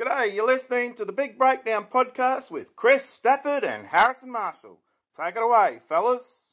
G'day, you're listening to the Big Breakdown podcast with Chris Stafford and Harrison Marshall. Take it away, fellas.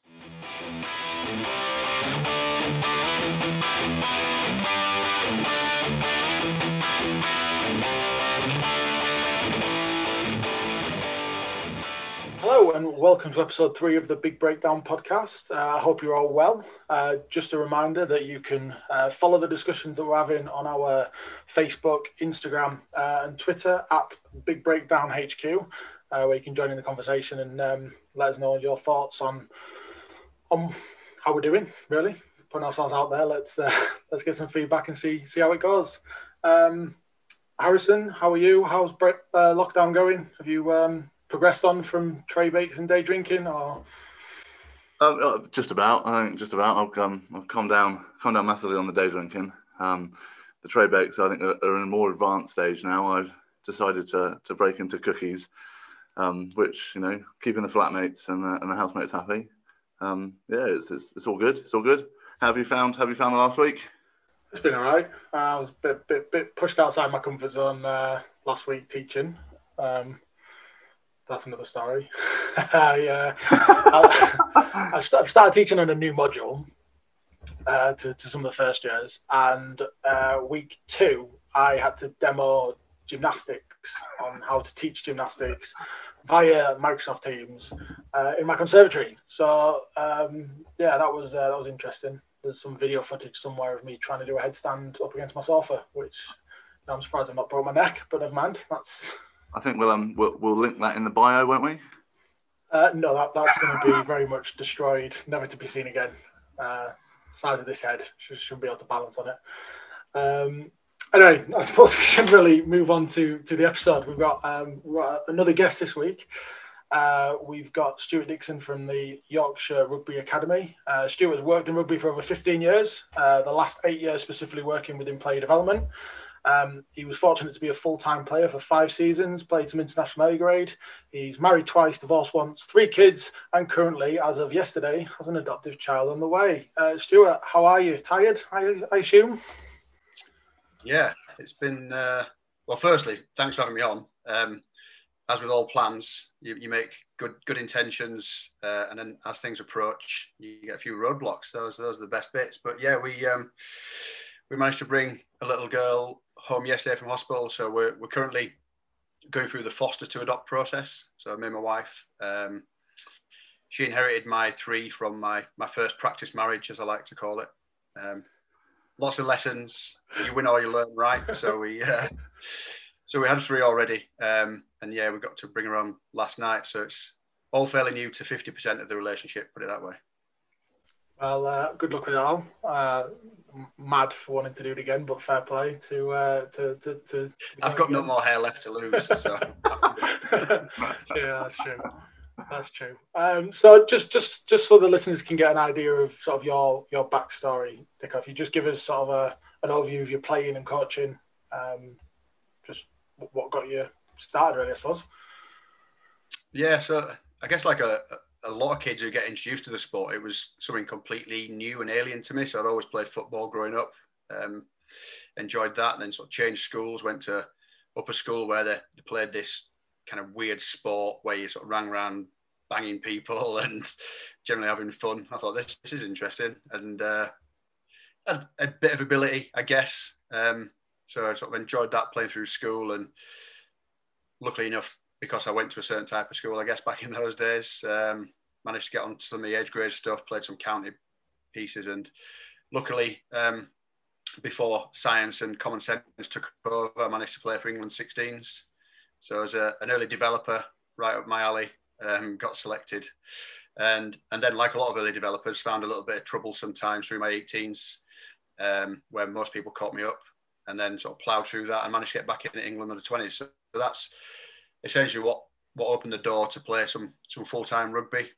Hello and welcome to episode three of the Big Breakdown podcast. Uh, I hope you're all well. Uh, just a reminder that you can uh, follow the discussions that we're having on our Facebook, Instagram, uh, and Twitter at Big Breakdown HQ, uh, where you can join in the conversation and um, let us know your thoughts on on how we're doing. Really, putting ourselves out there. Let's uh, let's get some feedback and see see how it goes. Um, Harrison, how are you? How's bre- lockdown going? Have you um, progressed on from tray bakes and day drinking, or? Um, uh, just about. I think just about. I've um, I've come down, come down massively on the day drinking. Um, the tray bakes, I think, are, are, in a more advanced stage now. I've decided to to break into cookies, um, which you know, keeping the flatmates and the, and the housemates happy. Um, yeah, it's, it's, it's all good. It's all good. How have you found? Have you found the last week? It's been all right. Uh, I was a bit, bit, bit pushed outside my comfort zone uh, last week teaching. Um, that's another story. yeah, I, have started teaching on a new module uh, to, to some of the first years, and uh, week two I had to demo gymnastics on how to teach gymnastics via Microsoft Teams uh, in my conservatory. So um, yeah, that was uh, that was interesting. There's some video footage somewhere of me trying to do a headstand up against my sofa, which I'm surprised I've not broke my neck, but never mind. That's I think we'll um we'll, we'll link that in the bio, won't we? Uh, no, that, that's going to be very much destroyed, never to be seen again. Uh, size of this head should, should be able to balance on it. Um, anyway, I suppose we should really move on to to the episode. We've got, um, we've got another guest this week. Uh, we've got Stuart Dixon from the Yorkshire Rugby Academy. Uh, Stuart has worked in rugby for over 15 years, uh, the last eight years specifically working within player development. Um, he was fortunate to be a full time player for five seasons, played some international A grade. He's married twice, divorced once, three kids, and currently, as of yesterday, has an adoptive child on the way. Uh, Stuart, how are you? Tired, I, I assume? Yeah, it's been, uh, well, firstly, thanks for having me on. Um, as with all plans, you, you make good good intentions, uh, and then as things approach, you get a few roadblocks. Those those are the best bits. But yeah, we um, we managed to bring a little girl home yesterday from hospital. So we're, we're currently going through the foster to adopt process. So me and my wife, um, she inherited my three from my, my first practice marriage, as I like to call it. Um, lots of lessons. You win or you learn, right? So we, uh, so we had three already. Um, and yeah, we got to bring her on last night. So it's all fairly new to 50% of the relationship, put it that way. Well, uh, good luck with it all. Uh, mad for wanting to do it again, but fair play to uh, to, to, to, to I've got again. no more hair left to lose. So. yeah, that's true. That's true. Um, so just just just so the listeners can get an idea of sort of your your backstory, Dick, if you just give us sort of a, an overview of your playing and coaching, um, just what got you started, really, I suppose. Yeah, so I guess like a, a lot of kids who get introduced to the sport, it was something completely new and alien to me. So I'd always played football growing up, um, enjoyed that, and then sort of changed schools, went to upper school where they, they played this kind of weird sport where you sort of ran around banging people and generally having fun. I thought this this is interesting and uh, a, a bit of ability, I guess. Um, so I sort of enjoyed that playing through school and luckily enough because I went to a certain type of school, I guess back in those days, um, managed to get on some of the age grade stuff, played some county pieces, and luckily, um, before science and common sense took over, I managed to play for England 16s. So as a, an early developer, right up my alley, um, got selected, and and then like a lot of early developers, found a little bit of trouble sometimes through my 18s, um, where most people caught me up, and then sort of ploughed through that and managed to get back in England under 20s. So that's essentially what what opened the door to play some some full time rugby.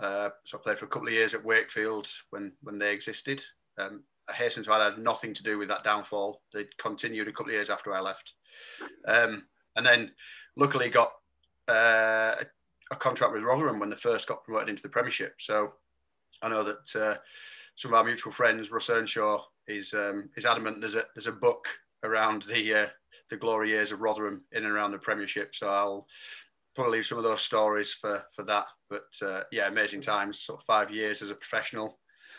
Uh, so I played for a couple of years at Wakefield when when they existed. Um, I hasten to add, I had nothing to do with that downfall. They continued a couple of years after I left, um, and then luckily got uh, a contract with Rotherham when they first got promoted into the Premiership. So I know that uh, some of our mutual friends, Russ Earnshaw, is um, is adamant there's a there's a book around the uh, the glory years of Rotherham in and around the Premiership. So I'll probably leave some of those stories for for that. But uh, yeah, amazing times. Sort of five years as a professional.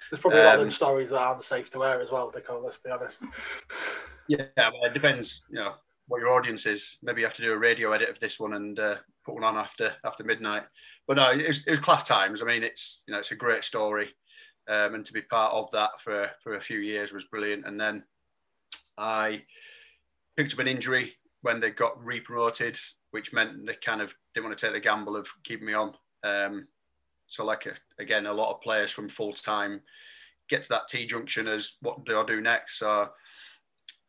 There's probably a lot of Um, them stories that aren't safe to air as well, Dico, let's be honest. Yeah, well, it depends. You know what your audience is. Maybe you have to do a radio edit of this one and uh, put one on after after midnight. But no, it was, it was class times. I mean, it's you know it's a great story, um, and to be part of that for for a few years was brilliant. And then I picked up an injury when they got re-promoted, which meant they kind of didn't want to take the gamble of keeping me on. Um, so, like a, again, a lot of players from full time get to that T junction as what do I do next? So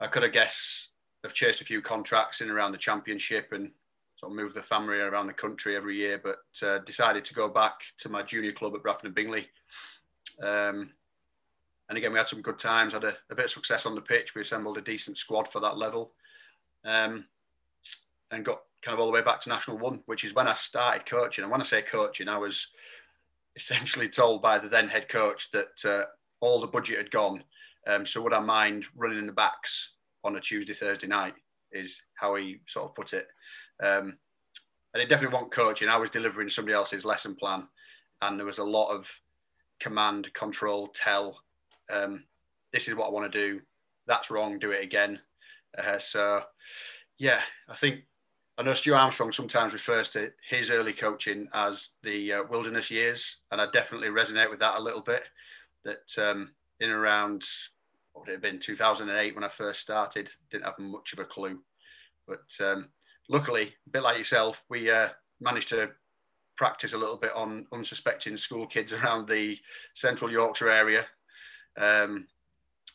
I could have guessed have chased a few contracts in around the championship and sort of moved the family around the country every year, but uh, decided to go back to my junior club at Bradford and Bingley. Um, and again, we had some good times, had a, a bit of success on the pitch. We assembled a decent squad for that level um, and got kind of all the way back to National One, which is when I started coaching. And when I say coaching, I was essentially told by the then head coach that uh, all the budget had gone. Um, so would I mind running in the backs on a Tuesday, Thursday night? Is how he sort of put it. Um, and it definitely wasn't coaching. I was delivering somebody else's lesson plan, and there was a lot of command, control, tell. Um, this is what I want to do. That's wrong. Do it again. Uh, so, yeah, I think I know Stu Armstrong sometimes refers to his early coaching as the uh, wilderness years, and I definitely resonate with that a little bit. That um, in around what would it have been 2008 when I first started, didn't have much of a clue, but um, luckily, a bit like yourself, we uh, managed to practice a little bit on unsuspecting school kids around the central Yorkshire area. Um,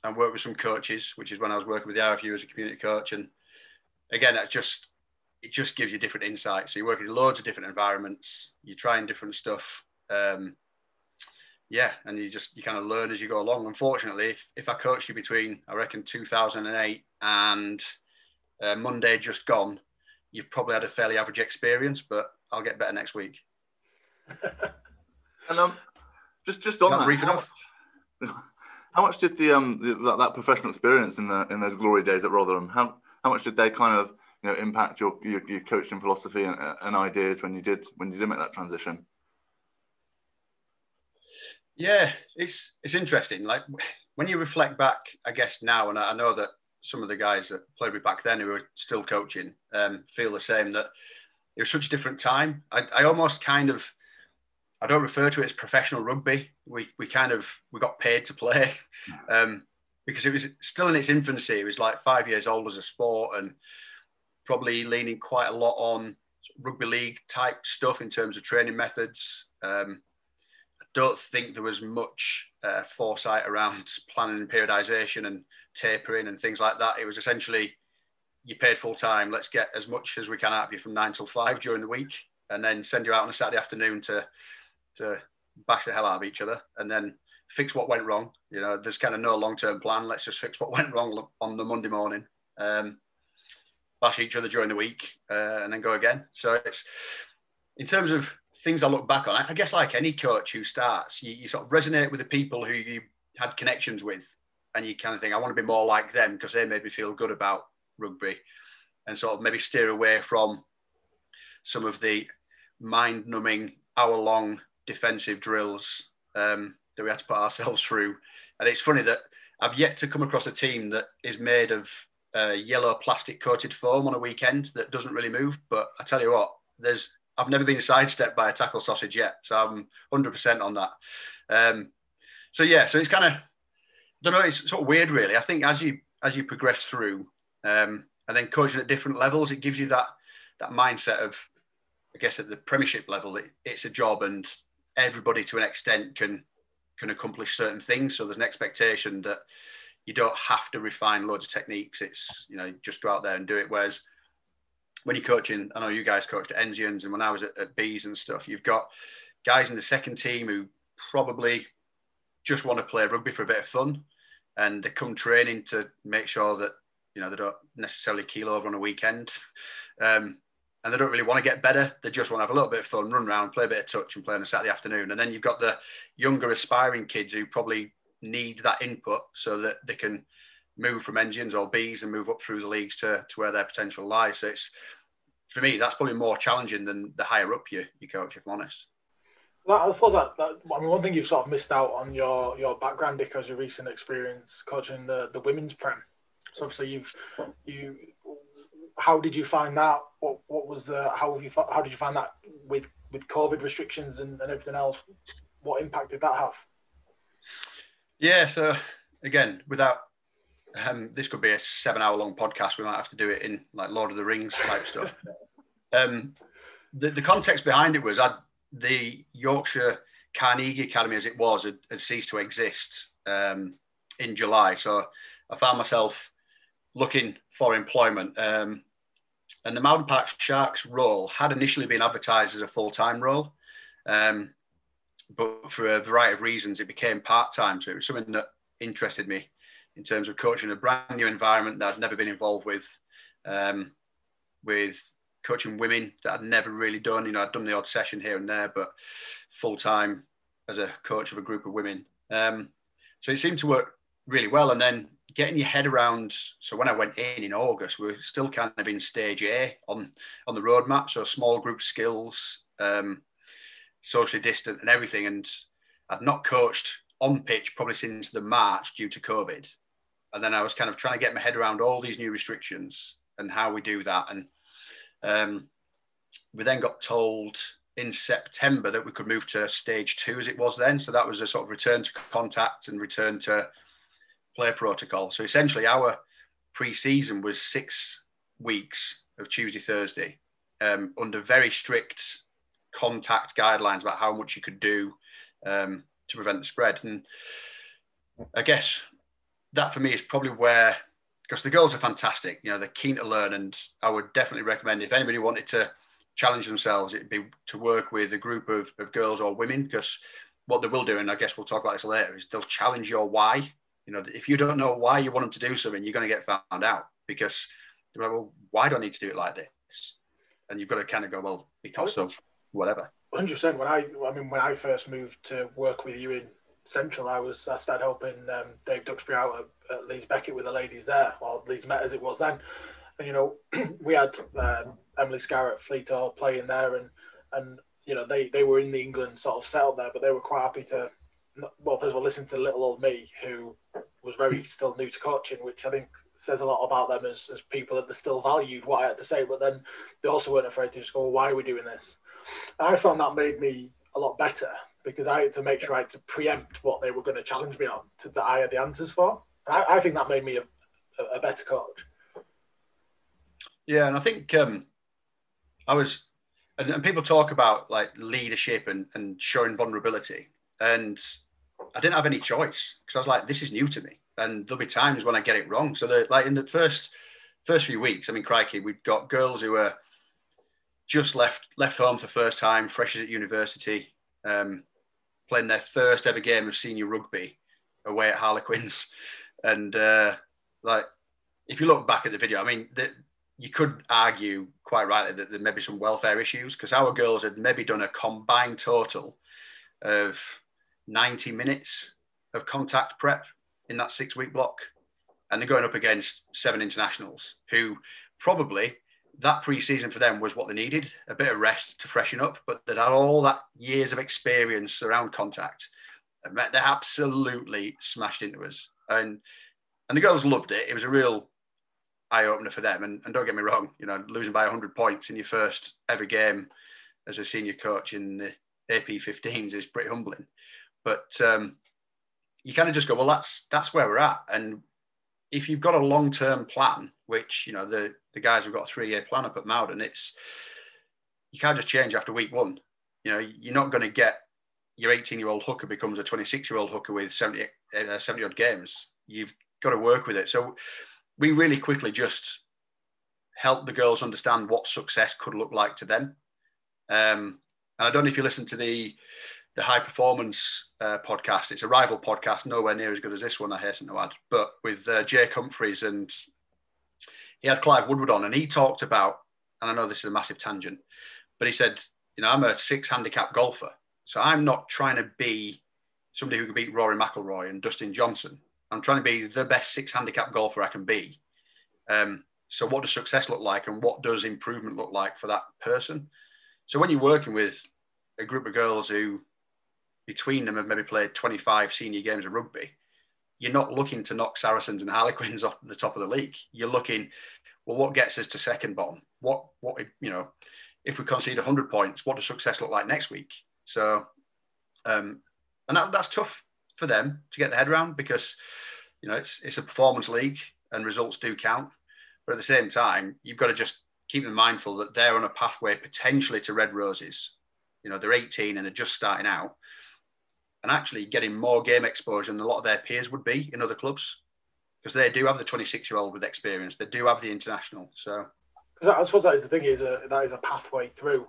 and work with some coaches, which is when I was working with the RFU as a community coach. And again, that's just it just gives you different insights. So you're working in loads of different environments, you're trying different stuff. Um, yeah, and you just you kind of learn as you go along. Unfortunately, if, if I coached you between I reckon 2008 and uh, Monday just gone, you've probably had a fairly average experience, but I'll get better next week. And um, just just on that how, enough? much, how much did the um the, that, that professional experience in the in those glory days at Rotherham how how much did they kind of you know impact your your, your coaching philosophy and, and ideas when you did when you did make that transition? Yeah, it's it's interesting. Like when you reflect back, I guess now, and I know that some of the guys that played with back then who are still coaching um, feel the same. That it was such a different time. I, I almost kind of I don't refer to it as professional rugby. We we kind of we got paid to play um, because it was still in its infancy. It was like five years old as a sport and probably leaning quite a lot on rugby league type stuff in terms of training methods. Um, I don't think there was much uh, foresight around planning and periodization and tapering and things like that. It was essentially you paid full time. Let's get as much as we can out of you from nine till five during the week, and then send you out on a Saturday afternoon to to bash the hell out of each other, and then fix what went wrong. You know, there's kind of no long term plan. Let's just fix what went wrong on the Monday morning. Um, bash each other during the week, uh, and then go again. So it's in terms of things I look back on. I guess like any coach who starts, you, you sort of resonate with the people who you had connections with, and you kind of think, I want to be more like them because they made me feel good about rugby, and sort of maybe steer away from some of the mind-numbing hour-long defensive drills um, that we had to put ourselves through. And it's funny that I've yet to come across a team that is made of uh, yellow plastic coated foam on a weekend that doesn't really move. But I tell you what, there's I've never been sidestepped by a tackle sausage yet, so I'm 100% on that. Um, so yeah, so it's kind of I don't know, it's sort of weird, really. I think as you as you progress through, um, and then coaching at different levels, it gives you that that mindset of, I guess, at the Premiership level, it, it's a job, and everybody to an extent can can accomplish certain things. So there's an expectation that you don't have to refine loads of techniques. It's you know just go out there and do it. Whereas when you're coaching, I know you guys coached at Enzians, and when I was at, at Bees and stuff, you've got guys in the second team who probably just want to play rugby for a bit of fun, and they come training to make sure that you know they don't necessarily keel over on a weekend. Um, and they don't really want to get better. They just want to have a little bit of fun, run around, play a bit of touch, and play on a Saturday afternoon. And then you've got the younger, aspiring kids who probably need that input so that they can move from engines or Bs and move up through the leagues to, to where their potential lies. So it's for me, that's probably more challenging than the higher up you you coach, if I'm honest. Well I suppose that, that I mean, one thing you've sort of missed out on your your background because your recent experience coaching the, the women's prem. So obviously you've you. How did you find that? What what was the how have you how did you find that with with COVID restrictions and, and everything else? What impact did that have? Yeah, so again, without um, this could be a seven hour long podcast. We might have to do it in like Lord of the Rings type stuff. Um, the, the context behind it was I the Yorkshire Carnegie Academy, as it was, had, had ceased to exist um, in July. So I found myself looking for employment. Um, and the Mowden Park Sharks role had initially been advertised as a full time role. Um, but for a variety of reasons, it became part time. So it was something that interested me in terms of coaching a brand new environment that I'd never been involved with, um, with coaching women that I'd never really done. You know, I'd done the odd session here and there, but full time as a coach of a group of women. Um, so it seemed to work really well. And then getting your head around. So when I went in in August, we are still kind of in stage A on on the roadmap. So small group skills, um, socially distant, and everything. And I'd not coached on pitch probably since the March due to COVID. And then I was kind of trying to get my head around all these new restrictions and how we do that. And um, we then got told in September that we could move to stage two as it was then. So that was a sort of return to contact and return to play protocol. So essentially, our pre-season was six weeks of Tuesday, Thursday, um, under very strict contact guidelines about how much you could do um, to prevent the spread. And I guess that for me is probably where because the girls are fantastic. You know, they're keen to learn, and I would definitely recommend if anybody wanted to challenge themselves, it'd be to work with a group of, of girls or women because what they will do, and I guess we'll talk about this later, is they'll challenge your why. You know, if you don't know why you want them to do something, you're going to get found out because they're like, well, why do I need to do it like this? And you've got to kind of go, well, because of whatever. 100%. When I, I mean, when I first moved to work with you in Central, I was I started helping um, Dave Duxbury out at, at, Leeds Beckett with the ladies there, or Leeds Met as it was then. And you know, we had um, Emily Scarratt, Fleetor playing there, and and you know they they were in the England sort of settled there, but they were quite happy to. Well, first of all, listen to little old me, who was very still new to coaching, which I think says a lot about them as, as people that they still valued what I had to say, but then they also weren't afraid to just go, well, why are we doing this? I found that made me a lot better because I had to make sure I had to preempt what they were going to challenge me on to, that I had the answers for. I, I, think that made me a, a, better coach. Yeah, and I think um, I was, and, and, people talk about like leadership and, and showing vulnerability, and I didn't have any choice because I was like, this is new to me, and there'll be times when I get it wrong. So like in the first first few weeks, I mean, crikey, we've got girls who are just left left home for the first time, freshers at university. Um, playing their first ever game of senior rugby away at Harlequins. And uh, like, if you look back at the video, I mean, the, you could argue quite rightly that there may be some welfare issues because our girls had maybe done a combined total of 90 minutes of contact prep in that six week block. And they're going up against seven internationals who probably that pre-season for them was what they needed a bit of rest to freshen up but they'd had all that years of experience around contact. They absolutely smashed into us. And and the girls loved it. It was a real eye-opener for them. And, and don't get me wrong you know losing by 100 points in your first ever game as a senior coach in the ap 15s is pretty humbling. But um, you kind of just go well that's that's where we're at. And if you've got a long-term plan which you know the the guys have got a three year plan up at Mowden. It's you can't just change after week one. You know, you're not going to get your 18 year old hooker becomes a 26 year old hooker with 70, uh, 70 odd games. You've got to work with it. So we really quickly just help the girls understand what success could look like to them. Um, and I don't know if you listen to the the high performance uh, podcast. It's a rival podcast, nowhere near as good as this one. I hasten to add, but with uh, Jake Humphreys and he had Clive Woodward on, and he talked about, and I know this is a massive tangent, but he said, you know, I'm a six handicap golfer, so I'm not trying to be somebody who could beat Rory McIlroy and Dustin Johnson. I'm trying to be the best six handicap golfer I can be. Um, so what does success look like, and what does improvement look like for that person? So when you're working with a group of girls who, between them, have maybe played 25 senior games of rugby, you're not looking to knock Saracens and Harlequins off the top of the league. You're looking, well, what gets us to second bottom? What, what, you know, if we concede 100 points, what does success look like next week? So, um, and that, that's tough for them to get their head around because, you know, it's, it's a performance league and results do count. But at the same time, you've got to just keep them mindful that they're on a pathway potentially to red roses. You know, they're 18 and they're just starting out and actually getting more game exposure than a lot of their peers would be in other clubs because they do have the 26 year old with experience. They do have the international. So, because I suppose that is the thing is a that is a pathway through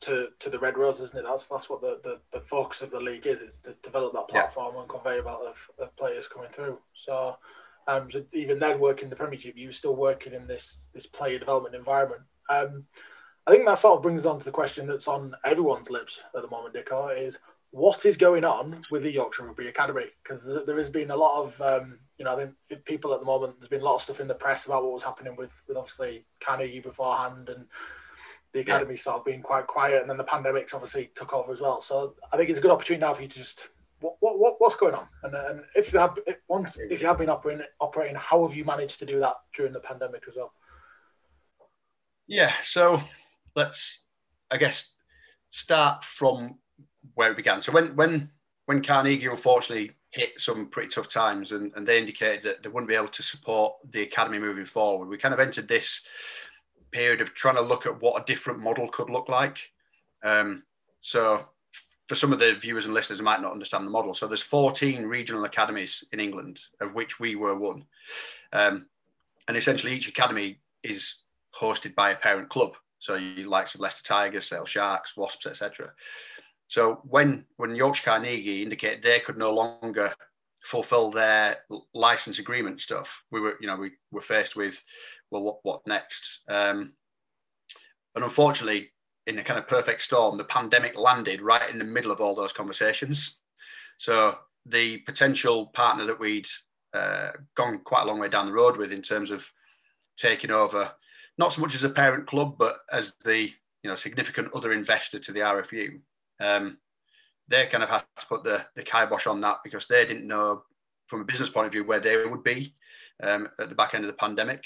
to to the Red Rose, isn't it? That's that's what the, the, the focus of the league is: is to develop that platform yeah. and conveyor belt of, of players coming through. So, um, so even then, working the Premiership, you were still working in this this player development environment. Um, I think that sort of brings us on to the question that's on everyone's lips at the moment, Dicko, is what is going on with the Yorkshire Rugby Academy? Because there has been a lot of, um, you know, I think people at the moment, there's been a lot of stuff in the press about what was happening with, with obviously Carnegie beforehand and the academy yeah. sort of being quite quiet, and then the pandemics obviously took over as well. So I think it's a good opportunity now for you to just what, what, what's going on, and, and if you have if, once if you have been operating operating, how have you managed to do that during the pandemic as well? Yeah, so let's I guess start from where it began. So when when when Carnegie unfortunately hit some pretty tough times and, and they indicated that they wouldn't be able to support the academy moving forward, we kind of entered this period of trying to look at what a different model could look like. Um, so for some of the viewers and listeners who might not understand the model, so there's 14 regional academies in England, of which we were one. Um, and essentially each academy is hosted by a parent club. So you likes of Leicester Tigers, Sale Sharks, Wasps, etc. So when when Yorkshire Carnegie indicated they could no longer fulfill their license agreement stuff, we were you know we were faced with well what what next? Um, and unfortunately, in a kind of perfect storm, the pandemic landed right in the middle of all those conversations. So the potential partner that we'd uh, gone quite a long way down the road with in terms of taking over, not so much as a parent club, but as the you know significant other investor to the RFU, um, they kind of had to put the, the kibosh on that because they didn't know from a business point of view where they would be um, at the back end of the pandemic.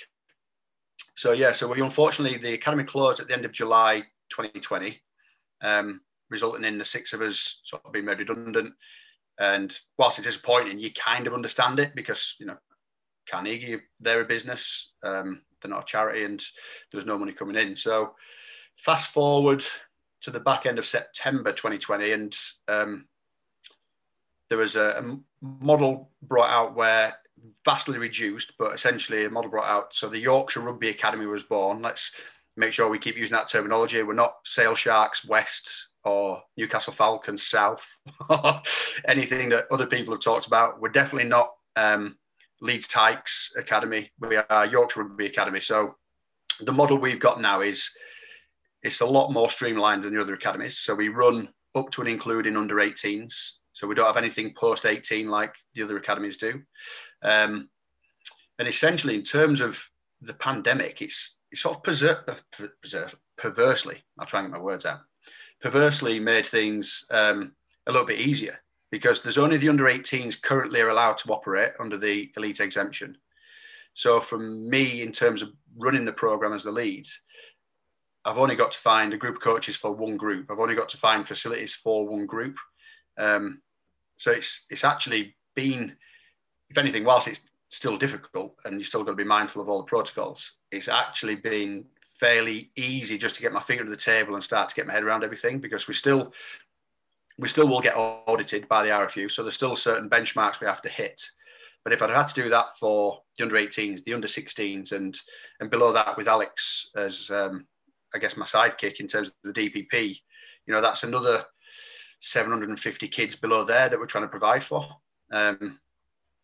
So yeah, so we unfortunately the academy closed at the end of July 2020, um, resulting in the six of us sort of being made redundant. And whilst it's disappointing, you kind of understand it because you know Carnegie they're a business, um, they're not a charity, and there was no money coming in. So fast forward to the back end of September 2020, and um, there was a, a, model brought out where vastly reduced, but essentially a model brought out. So the Yorkshire Rugby Academy was born. Let's make sure we keep using that terminology. We're not Sale Sharks West or Newcastle Falcons South, anything that other people have talked about. We're definitely not um, Leeds Tykes Academy. We are Yorkshire Rugby Academy. So the model we've got now is it's a lot more streamlined than the other academies. So we run up to and including under 18s. So we don't have anything post 18 like the other academies do. Um, and essentially, in terms of the pandemic, it's, it's sort of preser- perversely, I'll try and get my words out, perversely made things um, a little bit easier because there's only the under 18s currently are allowed to operate under the elite exemption. So, from me, in terms of running the program as the lead, I've only got to find a group of coaches for one group. I've only got to find facilities for one group. Um, so it's it's actually been, if anything, whilst it's still difficult and you're still got to be mindful of all the protocols, it's actually been fairly easy just to get my finger to the table and start to get my head around everything because we still we still will get audited by the RFU. So there's still certain benchmarks we have to hit. But if I'd had to do that for the under 18s, the under 16s, and and below that with Alex as um, I guess my sidekick in terms of the DPP, you know, that's another 750 kids below there that we're trying to provide for. Um,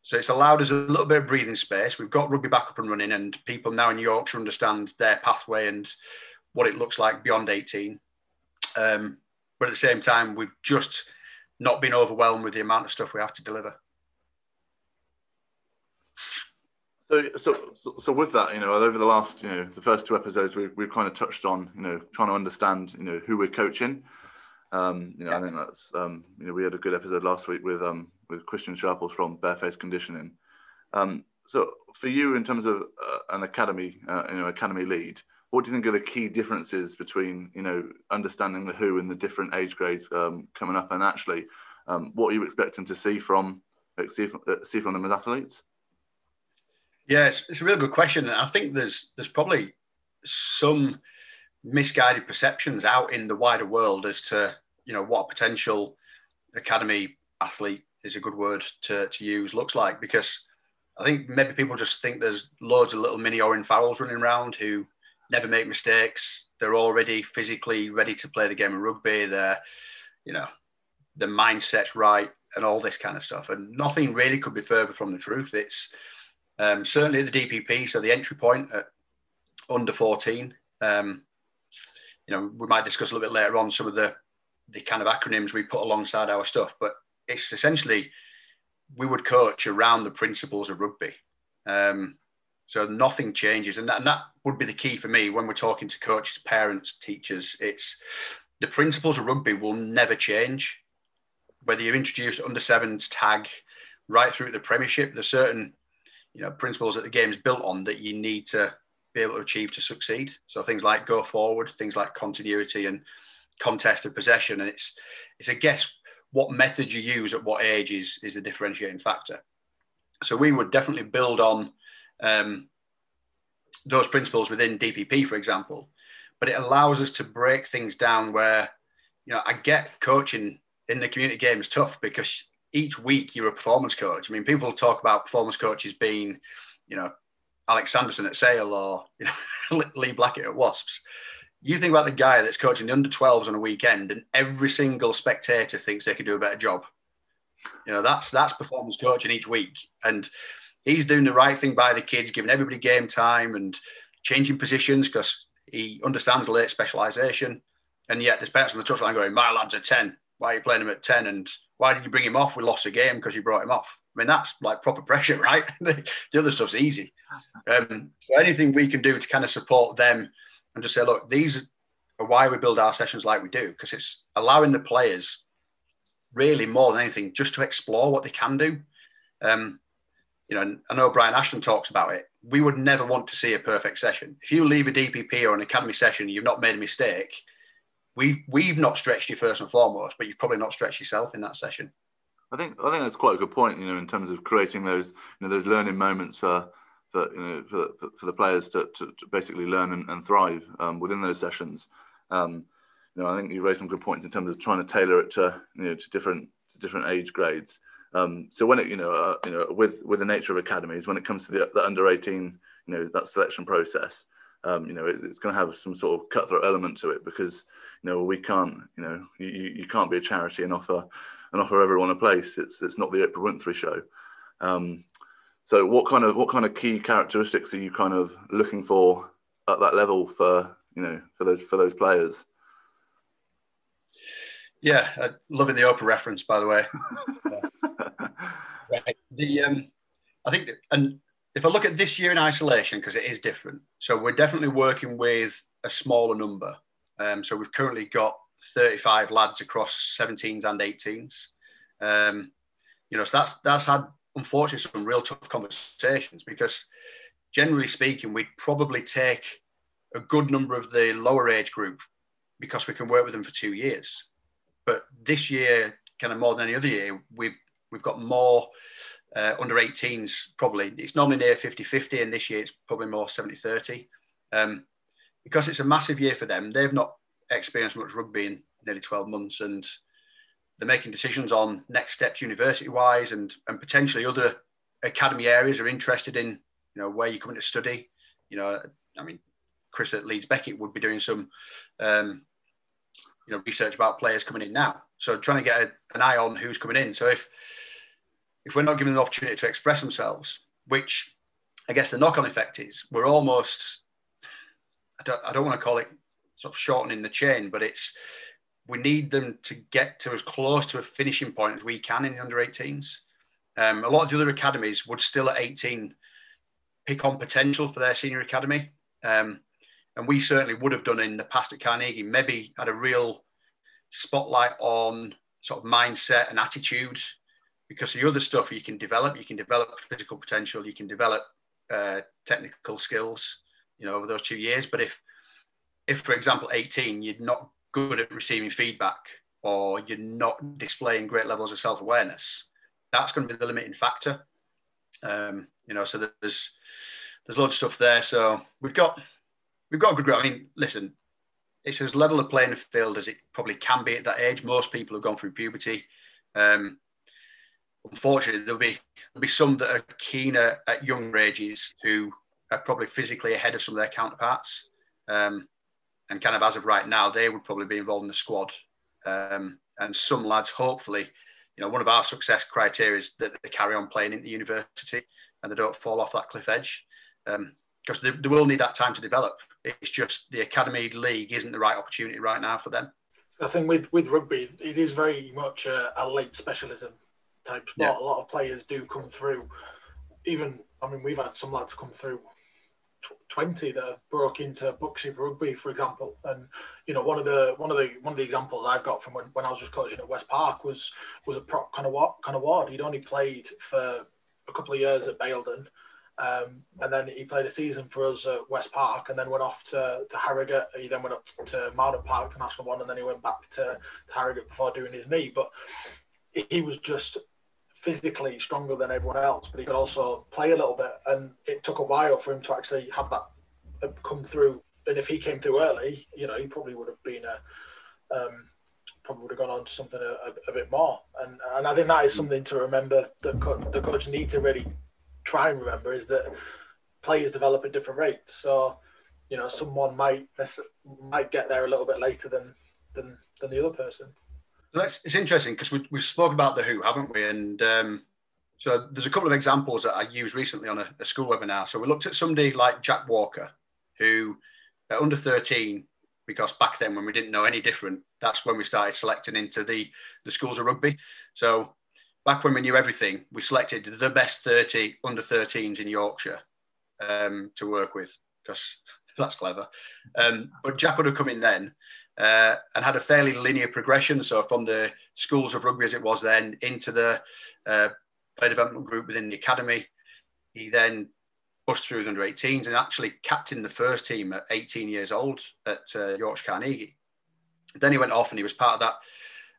so it's allowed us a little bit of breathing space. We've got rugby back up and running, and people now in Yorkshire understand their pathway and what it looks like beyond 18. Um, but at the same time, we've just not been overwhelmed with the amount of stuff we have to deliver. So, so, so with that, you know, over the last, you know, the first two episodes, we, we've kind of touched on, you know, trying to understand, you know, who we're coaching. Um, you know, yeah. I think that's, um, you know, we had a good episode last week with, um, with Christian Sharples from Barefaced Conditioning. Um, so for you, in terms of uh, an academy, uh, you know, academy lead, what do you think are the key differences between, you know, understanding the who and the different age grades um, coming up, and actually, um, what are you expecting to see from see from, uh, see from them as athletes? Yeah, it's, it's a really good question. And I think there's there's probably some misguided perceptions out in the wider world as to you know what a potential academy athlete is a good word to, to use looks like because I think maybe people just think there's loads of little mini Owen Farrells running around who never make mistakes. They're already physically ready to play the game of rugby. They're, you know, the mindset's right and all this kind of stuff. And nothing really could be further from the truth. It's um, certainly at the DPP, so the entry point at under 14. Um, you know, we might discuss a little bit later on some of the the kind of acronyms we put alongside our stuff, but it's essentially we would coach around the principles of rugby. Um, so nothing changes, and that, and that would be the key for me when we're talking to coaches, parents, teachers. It's the principles of rugby will never change. Whether you're introduced under sevens tag right through the Premiership, there's certain you know principles that the game's built on that you need to be able to achieve to succeed. So things like go forward, things like continuity and contested possession, and it's it's a guess what method you use at what age is is the differentiating factor. So we would definitely build on um, those principles within DPP, for example, but it allows us to break things down where you know I get coaching in the community game is tough because each week you're a performance coach. I mean, people talk about performance coaches being, you know, Alex Sanderson at Sale or you know, Lee Blackett at Wasps. You think about the guy that's coaching the under 12s on a weekend, and every single spectator thinks they could do a better job. You know, that's that's performance coaching each week, and he's doing the right thing by the kids, giving everybody game time and changing positions because he understands late specialisation. And yet, there's parents on the touchline going, "My lads are 10. Why are you playing him at 10? And why did you bring him off? We lost a game because you brought him off." I mean, that's like proper pressure, right? the other stuff's easy. Um, so anything we can do to kind of support them and just say, look, these are why we build our sessions like we do, because it's allowing the players really more than anything just to explore what they can do. Um, you know, I know Brian Ashton talks about it. We would never want to see a perfect session. If you leave a DPP or an academy session, you've not made a mistake. We we've not stretched you first and foremost, but you've probably not stretched yourself in that session. I think I think that's quite a good point. You know, in terms of creating those you know those learning moments for for you know for, for the players to, to, to basically learn and, and thrive um, within those sessions. Um, you know, I think you raised some good points in terms of trying to tailor it to you know to different to different age grades. Um, so when it you know uh, you know with with the nature of academies, when it comes to the, the under eighteen, you know that selection process, um, you know it, it's going to have some sort of cutthroat element to it because you know we can't you know you, you can't be a charity and offer and offer everyone a place. It's it's not the Oprah Winfrey show. Um, so what kind of what kind of key characteristics are you kind of looking for at that level for you know for those for those players? Yeah, uh, loving the Oprah reference, by the way. right. The um, I think, and if I look at this year in isolation, because it is different. So we're definitely working with a smaller number. Um, so we've currently got 35 lads across 17s and 18s. Um, you know, so that's that's had unfortunately some real tough conversations because generally speaking, we'd probably take a good number of the lower age group because we can work with them for two years. But this year, kind of more than any other year, we've we've got more uh, under 18s probably. It's normally near 50-50 and this year it's probably more 70-30. Um, because it's a massive year for them. They've not experienced much rugby in nearly 12 months and they're making decisions on next steps university wise and and potentially other academy areas are interested in you know where you're coming to study you know i mean chris at leeds beckett would be doing some um, you know research about players coming in now so trying to get a, an eye on who's coming in so if if we're not them the opportunity to express themselves which i guess the knock-on effect is we're almost i don't, I don't want to call it sort of shortening the chain but it's we need them to get to as close to a finishing point as we can in the under 18s. Um, a lot of the other academies would still at 18 pick on potential for their senior academy. Um, and we certainly would have done in the past at Carnegie, maybe had a real spotlight on sort of mindset and attitude because the other stuff you can develop, you can develop physical potential, you can develop uh, technical skills, you know, over those two years. But if, if for example, 18, you're not good at receiving feedback or you're not displaying great levels of self-awareness, that's going to be the limiting factor. Um, you know, so there's there's loads of stuff there. So we've got we've got a good. I mean, listen, it's as level a playing the field as it probably can be at that age. Most people have gone through puberty. Um, unfortunately, there'll be there'll be some that are keener at younger ages who are probably physically ahead of some of their counterparts. Um, and kind of as of right now, they would probably be involved in the squad. Um, and some lads, hopefully, you know, one of our success criteria is that they carry on playing in the university and they don't fall off that cliff edge um, because they, they will need that time to develop. It's just the academy league isn't the right opportunity right now for them. I think with, with rugby, it is very much a, a late specialism type sport. Yeah. A lot of players do come through. Even, I mean, we've had some lads come through 20 that have broke into Buck Super Rugby, for example. And you know, one of the one of the one of the examples I've got from when, when I was just coaching at West Park was was a prop kind of what kind of ward. He'd only played for a couple of years at Baildon, um, and then he played a season for us at West Park and then went off to, to Harrogate. He then went up to Mowden Park to National One and then he went back to, to Harrogate before doing his knee. But he was just physically stronger than everyone else, but he could also play a little bit. And it took a while for him to actually have that uh, come through. And if he came through early, you know, he probably would have been a. Um, probably would have gone on to something a, a, bit more. And and I think that is something to remember that co- the coach need to really try and remember is that players develop at different rates. So, you know, someone might might get there a little bit later than than than the other person. That's it's interesting because we we've spoken about the who, haven't we? And um, so there's a couple of examples that I used recently on a, a school webinar. So we looked at somebody like Jack Walker, who at under 13 because back then when we didn't know any different, that's when we started selecting into the the schools of rugby. So back when we knew everything, we selected the best 30 under 13s in Yorkshire um, to work with because that's clever. Um, but Jack would have come in then uh, and had a fairly linear progression. So from the schools of rugby as it was then into the uh, play development group within the academy. He then pushed through the under 18s and actually captained the first team at 18 years old at uh, Yorkshire Carnegie. Then he went off and he was part of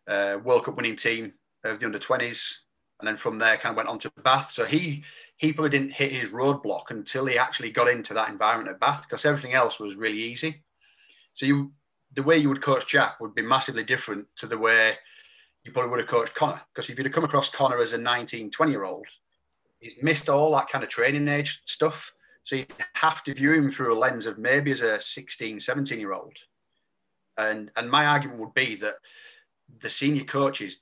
that uh, World Cup winning team of the under 20s. And then from there, kind of went on to Bath. So he he probably didn't hit his roadblock until he actually got into that environment at Bath because everything else was really easy. So you the way you would coach Jack would be massively different to the way you probably would have coached Connor. Because if you'd have come across Connor as a 19, 20 year old, he's missed all that kind of training age stuff. So you have to view him through a lens of maybe as a 16, 17 year old. And, and my argument would be that the senior coaches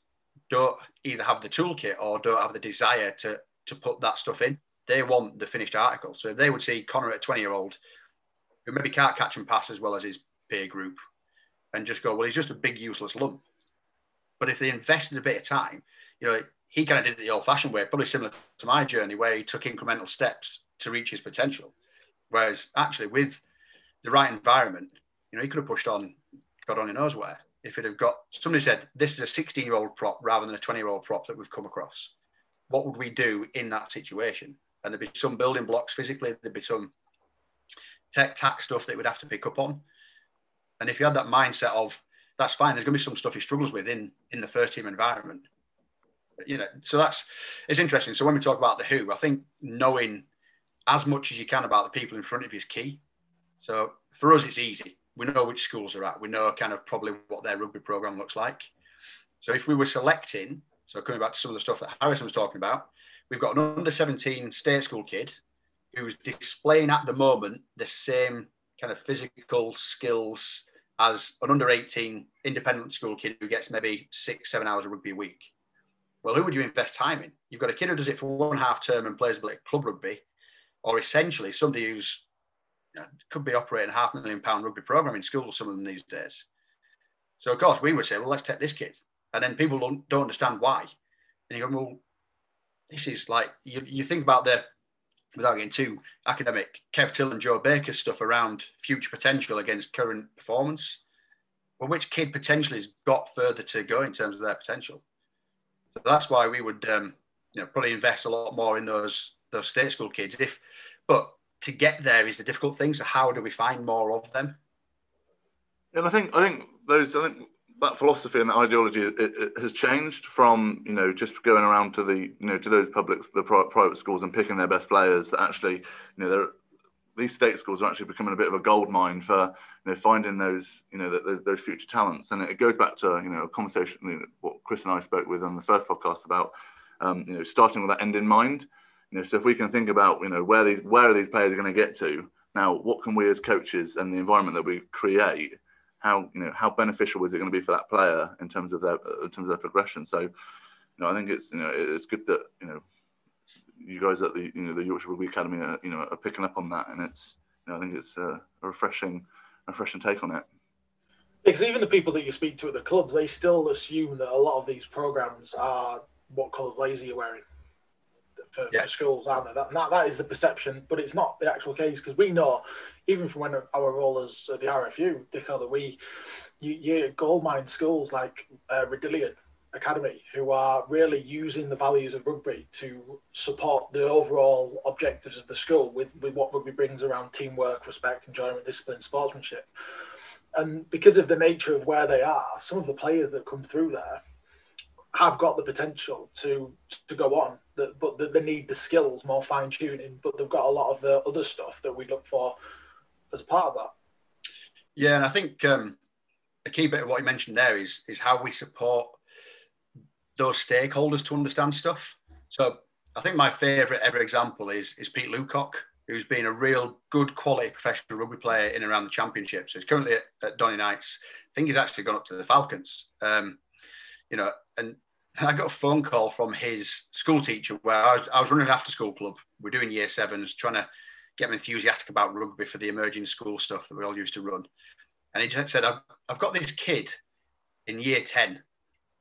don't either have the toolkit or don't have the desire to to put that stuff in. They want the finished article. So they would see Connor at 20 year old who maybe can't catch and pass as well as his peer group and just go, well, he's just a big useless lump. But if they invested a bit of time, you know, he kind of did it the old fashioned way, probably similar to my journey where he took incremental steps to reach his potential. Whereas actually with the right environment, you know, he could have pushed on, got on who knows where if it had got somebody said this is a 16 year old prop rather than a 20 year old prop that we've come across what would we do in that situation and there'd be some building blocks physically there'd be some tech tack stuff that we'd have to pick up on and if you had that mindset of that's fine there's going to be some stuff he struggles with in in the first team environment you know so that's it's interesting so when we talk about the who i think knowing as much as you can about the people in front of you is key so for us it's easy we know which schools are at. We know kind of probably what their rugby program looks like. So if we were selecting, so coming back to some of the stuff that Harrison was talking about, we've got an under 17 state school kid who's displaying at the moment the same kind of physical skills as an under 18 independent school kid who gets maybe six, seven hours of rugby a week. Well, who would you invest time in? You've got a kid who does it for one half term and plays a bit of club rugby, or essentially somebody who's could be operating a half million pound rugby program in schools, some of them these days. So, of course, we would say, well, let's take this kid. And then people don't, don't understand why. And you go, well, this is like, you, you think about the, without getting too academic, Kev Till and Joe Baker's stuff around future potential against current performance. Well, which kid potentially has got further to go in terms of their potential? So that's why we would, um, you know, probably invest a lot more in those those state school kids. If, but to get there is the difficult thing. So how do we find more of them? And I think I think those I think that philosophy and that ideology it, it has changed from you know just going around to the you know to those public the private schools and picking their best players. That actually you know these state schools are actually becoming a bit of a gold mine for you know finding those you know those, those future talents and it goes back to you know a conversation you know, what Chris and I spoke with on the first podcast about um, you know starting with that end in mind you know so if we can think about you know where these where are these players going to get to now what can we as coaches and the environment that we create how you know how beneficial is it going to be for that player in terms of their uh, in terms of their progression so you know I think it's you know it's good that you know you guys at the you know the Yorkshire Rugby Academy are you know are picking up on that, and it's you know, I think it's a, a refreshing, refreshing take on it. Because even the people that you speak to at the clubs, they still assume that a lot of these programs are what colour blazer you're wearing for, yeah. for schools, aren't they? That, that, that is the perception, but it's not the actual case because we know, even from when our role as the RFU, that we, you, you goldmine schools like uh, Rodillian academy who are really using the values of rugby to support the overall objectives of the school with, with what rugby brings around teamwork, respect, enjoyment, discipline, sportsmanship. And because of the nature of where they are, some of the players that come through there have got the potential to to go on, but they need the skills, more fine tuning. But they've got a lot of the other stuff that we look for as part of that. Yeah, and I think um, a key bit of what you mentioned there is is how we support those stakeholders to understand stuff. So I think my favourite ever example is is Pete Lucock, who's been a real good quality professional rugby player in and around the championship. So he's currently at, at Donny Knights. I think he's actually gone up to the Falcons. Um, you know, and I got a phone call from his school teacher where I was, I was running an after school club. We're doing year sevens, trying to get them enthusiastic about rugby for the emerging school stuff that we all used to run. And he just said, I've, I've got this kid in year 10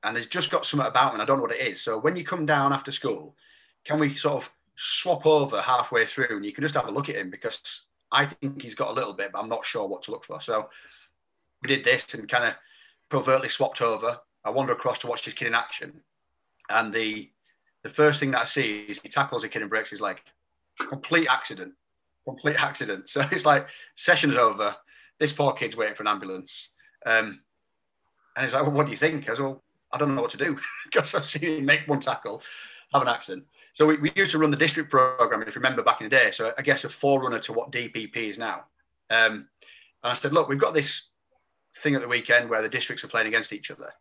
and he's just got something about him, and I don't know what it is. So when you come down after school, can we sort of swap over halfway through and you can just have a look at him because I think he's got a little bit, but I'm not sure what to look for. So we did this and kind of covertly swapped over. I wander across to watch this kid in action, and the the first thing that I see is he tackles a kid and breaks his leg. Complete accident. Complete accident. So it's like session's over. This poor kid's waiting for an ambulance. Um, and he's like, well, what do you think? I was, well, I don't know what to do because I've seen him make one tackle, have an accident. So we, we, used to run the district program, if you remember back in the day. So I guess a forerunner to what DPP is now. Um, and I said, look, we've got this thing at the weekend where the districts are playing against each other.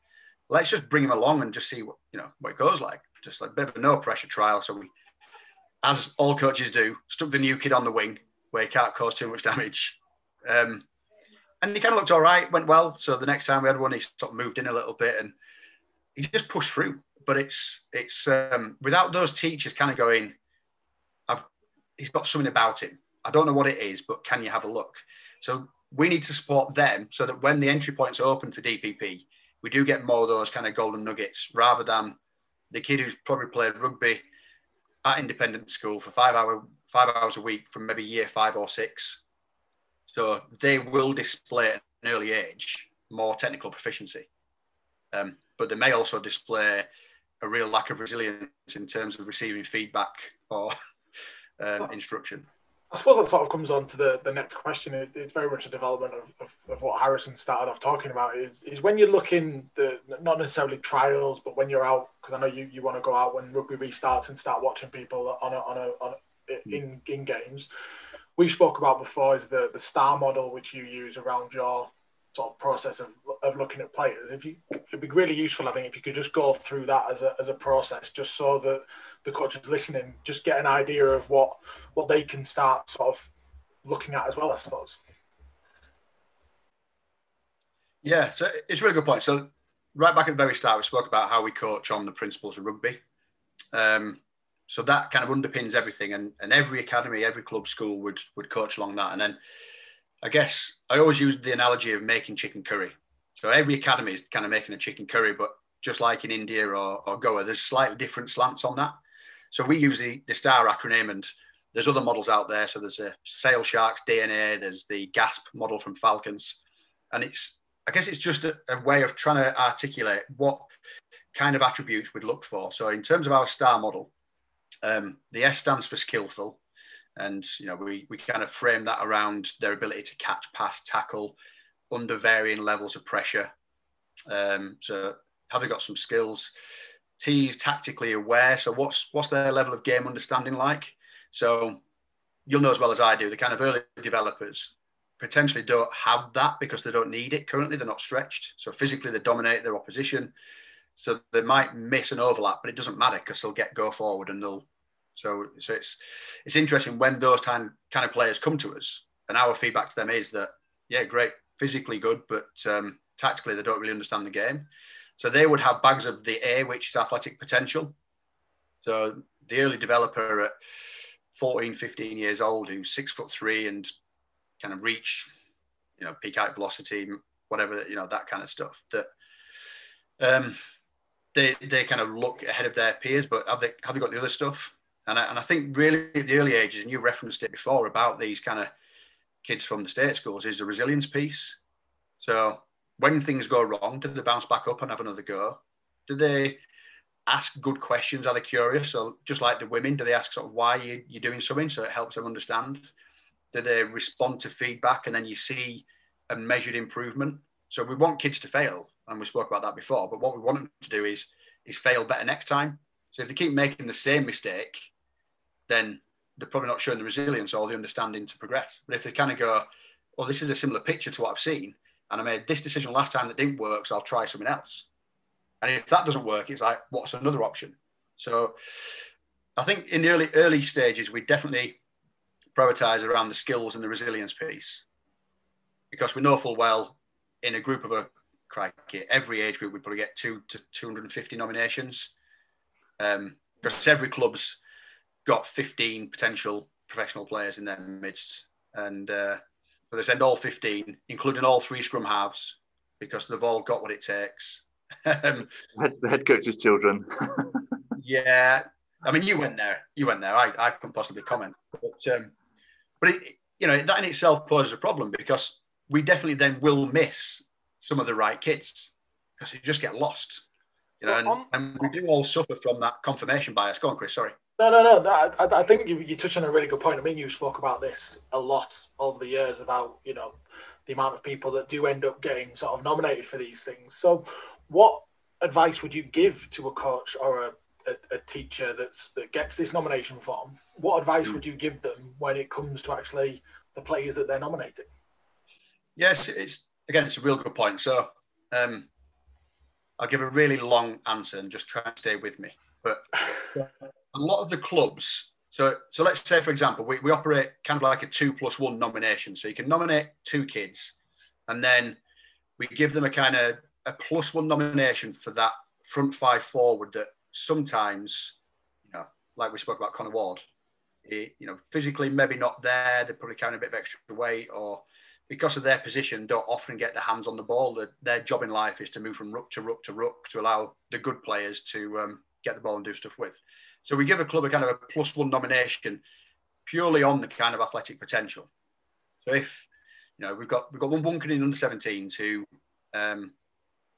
Let's just bring him along and just see what you know what it goes like. Just like a bit of a no pressure trial. So we, as all coaches do, stuck the new kid on the wing where he can't cause too much damage. Um, and he kind of looked all right, went well. So the next time we had one, he sort of moved in a little bit and he just pushed through. But it's it's um, without those teachers kind of going, I've he's got something about him. I don't know what it is, but can you have a look? So we need to support them so that when the entry points open for DPP, we do get more of those kind of golden nuggets rather than the kid who's probably played rugby at independent school for five hour five hours a week from maybe year five or six. So they will display at an early age more technical proficiency. Um, but they may also display a real lack of resilience in terms of receiving feedback or um, instruction. I suppose that sort of comes on to the, the next question. It, it's very much a development of, of, of, what Harrison started off talking about is, is when you're looking, the not necessarily trials, but when you're out, because I know you, you want to go out when rugby restarts and start watching people on a, on a, on a, in, in games. We spoke about before is the, the star model, which you use around your sort of process of, of looking at players. If you, it'd be really useful, I think, if you could just go through that as a, as a process, just so that the coaches listening just get an idea of what what they can start sort of looking at as well, I suppose. Yeah, so it's a really good point. So right back at the very start, we spoke about how we coach on the principles of rugby. Um, so that kind of underpins everything, and, and every academy, every club, school would would coach along that, and then I guess I always use the analogy of making chicken curry. So every academy is kind of making a chicken curry, but just like in India or, or Goa, there's slightly different slants on that. So we use the, the STAR acronym, and there's other models out there. So there's a Sale Sharks DNA, there's the GASP model from Falcons. And it's, I guess it's just a, a way of trying to articulate what kind of attributes we'd look for. So in terms of our star model, um, the S stands for skillful. And, you know, we, we kind of frame that around their ability to catch, pass, tackle under varying levels of pressure. Um, so have they got some skills? T is tactically aware. So what's what's their level of game understanding like? So you'll know as well as I do, the kind of early developers potentially don't have that because they don't need it currently. They're not stretched. So physically they dominate their opposition. So they might miss an overlap, but it doesn't matter because they'll get go forward and they'll so so it's it's interesting when those kind kind of players come to us, and our feedback to them is that yeah, great, physically good, but um, tactically they don't really understand the game. So they would have bags of the A, which is athletic potential. So the early developer at 14, 15 years old, who's six foot three and kind of reach, you know, peak height velocity, whatever, you know, that kind of stuff. That um, they they kind of look ahead of their peers, but have they have they got the other stuff? And I, and I think really at the early ages, and you referenced it before about these kind of kids from the state schools, is the resilience piece. So when things go wrong, do they bounce back up and have another go? Do they ask good questions? Are they curious? So just like the women, do they ask sort of why you, you're doing something so it helps them understand? Do they respond to feedback and then you see a measured improvement? So we want kids to fail, and we spoke about that before. But what we want them to do is is fail better next time. So if they keep making the same mistake, then they're probably not showing the resilience or the understanding to progress. But if they kind of go, well, this is a similar picture to what I've seen, and I made this decision last time that didn't work, so I'll try something else. And if that doesn't work, it's like, what's another option? So I think in the early early stages, we definitely prioritize around the skills and the resilience piece because we know full well in a group of a crikey, every age group we probably get two to 250 nominations um, because every club's got 15 potential professional players in their midst and uh, so they send all 15, including all three scrum halves, because they've all got what it takes. um, the head coach's children. yeah, I mean, you went there. You went there. I, I can possibly comment, but um, but it, you know that in itself poses a problem because we definitely then will miss some of the right kids because you just get lost. You know, and, and we do all suffer from that confirmation bias. Go on, Chris. Sorry. No, no, no. I, I think you, you touched on a really good point. I mean, you spoke about this a lot over the years about, you know, the amount of people that do end up getting sort of nominated for these things. So, what advice would you give to a coach or a, a, a teacher that's that gets this nomination form? What advice mm. would you give them when it comes to actually the players that they're nominating? Yes, it's again, it's a real good point. So, um, I'll give a really long answer and just try and stay with me. But a lot of the clubs, so so let's say for example, we, we operate kind of like a two plus one nomination. So you can nominate two kids, and then we give them a kind of a plus one nomination for that front five forward that sometimes, you know, like we spoke about Connor Ward, he, you know, physically maybe not there, they're probably carrying a bit of extra weight, or because of their position, don't often get their hands on the ball. Their, their job in life is to move from ruck to ruck to ruck to allow the good players to um, get the ball and do stuff with. So we give a club a kind of a plus one nomination purely on the kind of athletic potential. So if you know we've got we've got one bunker in under 17s who um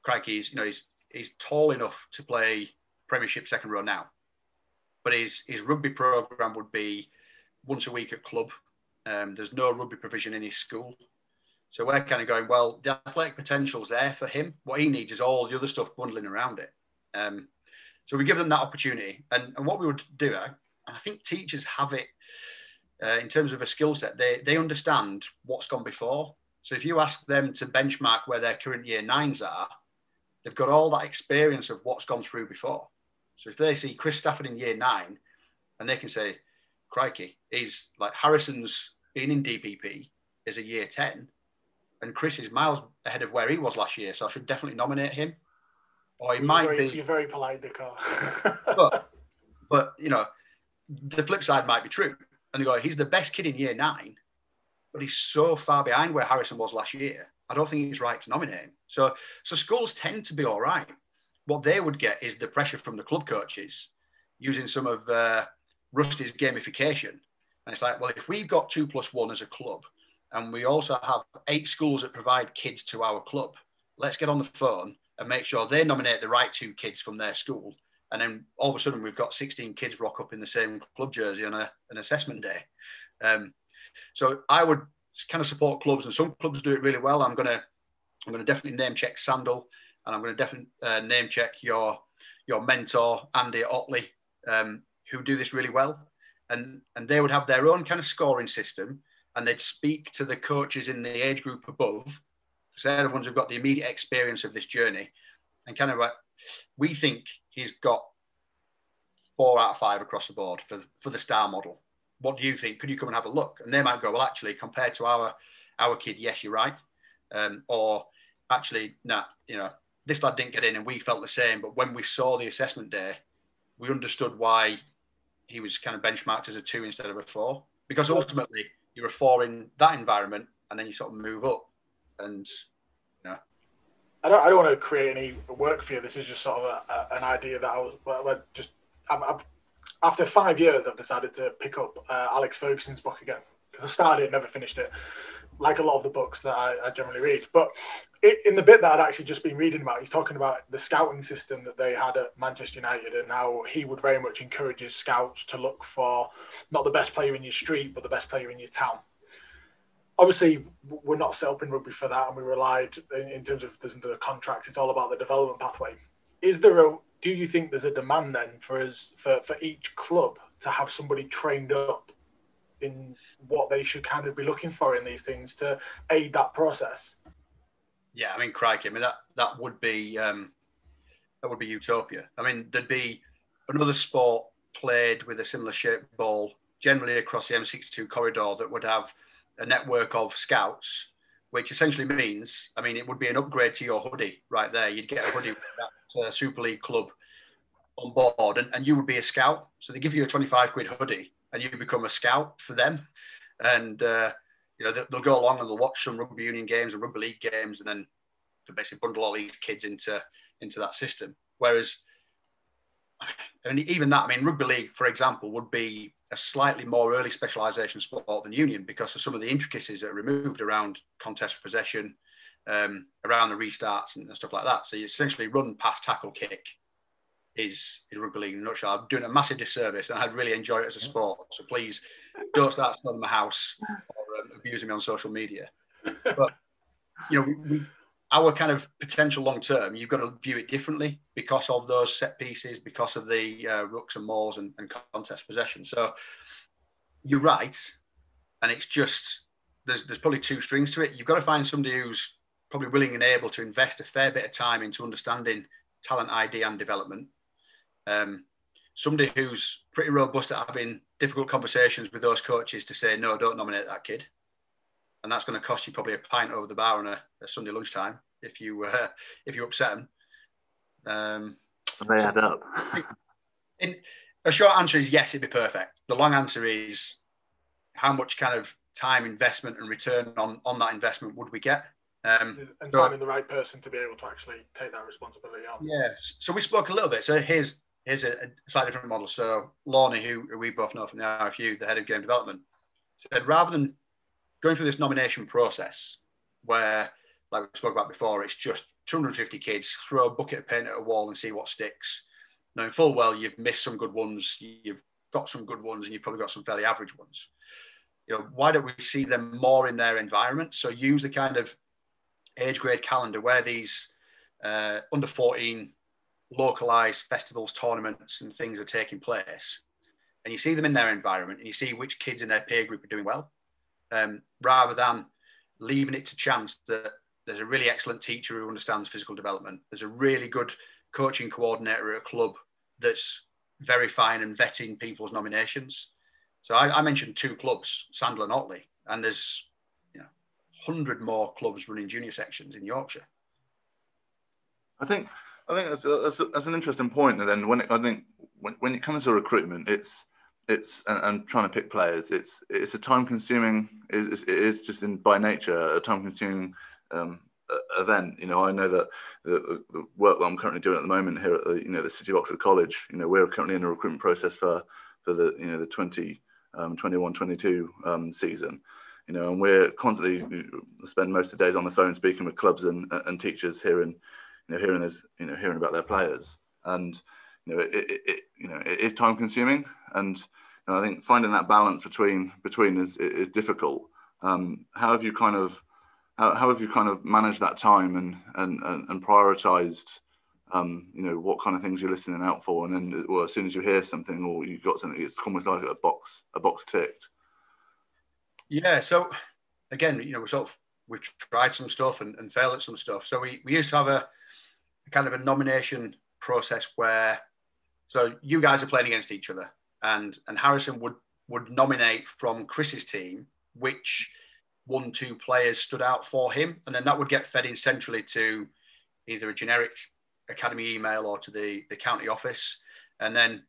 crikey's you know he's he's tall enough to play Premiership second row now. But his his rugby program would be once a week at club. Um, there's no rugby provision in his school. So we're kind of going, well, the athletic potential's there for him. What he needs is all the other stuff bundling around it. Um, so we give them that opportunity. And, and what we would do, and I think teachers have it uh, in terms of a skill set, they, they understand what's gone before. So if you ask them to benchmark where their current year nines are, they've got all that experience of what's gone through before. So if they see Chris Stafford in year nine, and they can say, crikey, he's like Harrison's been in DPP is a year 10, and Chris is miles ahead of where he was last year. So I should definitely nominate him or he might very, be. You're very polite, Nico. but, but you know, the flip side might be true, and they go, he's the best kid in year nine, but he's so far behind where Harrison was last year. I don't think it's right to nominate him. So, so schools tend to be all right. What they would get is the pressure from the club coaches using some of uh, Rusty's gamification And it's like, well, if we've got two plus one as a club, and we also have eight schools that provide kids to our club, let's get on the phone and make sure they nominate the right two kids from their school. And then all of a sudden, we've got 16 kids rock up in the same club jersey on a, an assessment day. Um, so I would kind of support clubs, and some clubs do it really well. I'm gonna I'm gonna definitely name check Sandal, and I'm gonna definitely uh, name check your your mentor Andy Otley, um, who do this really well, and and they would have their own kind of scoring system, and they'd speak to the coaches in the age group above, because they're the ones who've got the immediate experience of this journey, and kind of like we think he's got four out of five across the board for for the star model what do you think? Could you come and have a look? And they might go, well, actually, compared to our our kid, yes, you're right. Um, or actually, nah, you know, this lad didn't get in, and we felt the same. But when we saw the assessment day, we understood why he was kind of benchmarked as a two instead of a four, because ultimately you're a four in that environment, and then you sort of move up, and know. I don't, I don't want to create any work for you. This is just sort of a, a, an idea that I was well, just I've, I've after five years, I've decided to pick up uh, Alex Ferguson's book again because I started it, never finished it, like a lot of the books that I, I generally read. But it, in the bit that I'd actually just been reading about, he's talking about the scouting system that they had at Manchester United and how he would very much encourage his scouts to look for not the best player in your street, but the best player in your town. Obviously, we're not set up in rugby for that, and we relied in, terms of the contracts. It's all about the development pathway. Is there a do you think there's a demand then for us for, for each club to have somebody trained up in what they should kind of be looking for in these things to aid that process? Yeah, I mean, crikey, I mean that that would be um, that would be utopia. I mean, there'd be another sport played with a similar shaped ball, generally across the M62 corridor, that would have a network of scouts, which essentially means, I mean, it would be an upgrade to your hoodie right there. You'd get a hoodie with that uh, Super League club on board, and, and you would be a scout. So they give you a 25 quid hoodie, and you become a scout for them. And, uh, you know, they'll go along and they'll watch some rugby union games and rugby league games, and then they basically bundle all these kids into, into that system. Whereas, and even that, I mean, rugby league, for example, would be a slightly more early specialisation sport than union because of some of the intricacies that are removed around contest for possession, um, around the restarts and stuff like that. So you essentially run, pass, tackle, kick is, is rugby league in a nutshell. I'm doing a massive disservice and I'd really enjoy it as a sport. So please don't start smelling my house or um, abusing me on social media. But, you know, we, we, our kind of potential long term, you've got to view it differently because of those set pieces, because of the uh, rucks and mauls and, and contest possession. So you're right. And it's just, there's, there's probably two strings to it. You've got to find somebody who's probably willing and able to invest a fair bit of time into understanding talent ID and development. Um, somebody who's pretty robust at having difficult conversations with those coaches to say, no, don't nominate that kid. And that's going to cost you probably a pint over the bar on a, a Sunday lunchtime if you uh, if you upset them. Um, they so, add up. in, a short answer is yes, it'd be perfect. The long answer is how much kind of time investment and return on on that investment would we get? Um, and finding the right person to be able to actually take that responsibility on. Yes. So we spoke a little bit. So here's here's a, a slightly different model. So Lorna, who we both know from the RFU, the head of game development, said rather than going through this nomination process where, like we spoke about before, it's just 250 kids, throw a bucket of paint at a wall and see what sticks. Knowing full well you've missed some good ones, you've got some good ones, and you've probably got some fairly average ones. You know, why don't we see them more in their environment? So use the kind of age grade calendar where these uh, under 14 localized festivals, tournaments, and things are taking place. And you see them in their environment and you see which kids in their peer group are doing well, um, rather than leaving it to chance that there's a really excellent teacher who understands physical development. There's a really good coaching coordinator at a club that's verifying and vetting people's nominations. So I, I mentioned two clubs, Sandal and Otley, and there's you know 100 more clubs running junior sections in Yorkshire. I think I think that's, that's, that's an interesting point. And then when it, I think when, when it comes to recruitment, it's it's and, and trying to pick players. It's it's a time consuming. It, is just in by nature a time consuming um, event. You know, I know that the, the, work that I'm currently doing at the moment here at the you know the City of Oxford College. You know, we're currently in a recruitment process for for the you know the 20 um, 21-22 um, season. You know, and we're constantly spend most of the days on the phone speaking with clubs and, and teachers hearing, you know, hearing this, you know, hearing about their players, and you know, it, it, it you know, it is time consuming, and you know, I think finding that balance between between is is difficult. Um, how have you kind of how, how have you kind of managed that time and and and, and prioritized um, you know what kind of things you're listening out for, and then well, as soon as you hear something or you've got something, it's almost like a box a box ticked. Yeah. So again, you know, we sort of we've tried some stuff and, and failed at some stuff. So we, we used to have a, a kind of a nomination process where so you guys are playing against each other, and and Harrison would would nominate from Chris's team which one two players stood out for him, and then that would get fed in centrally to either a generic academy email or to the, the county office. And then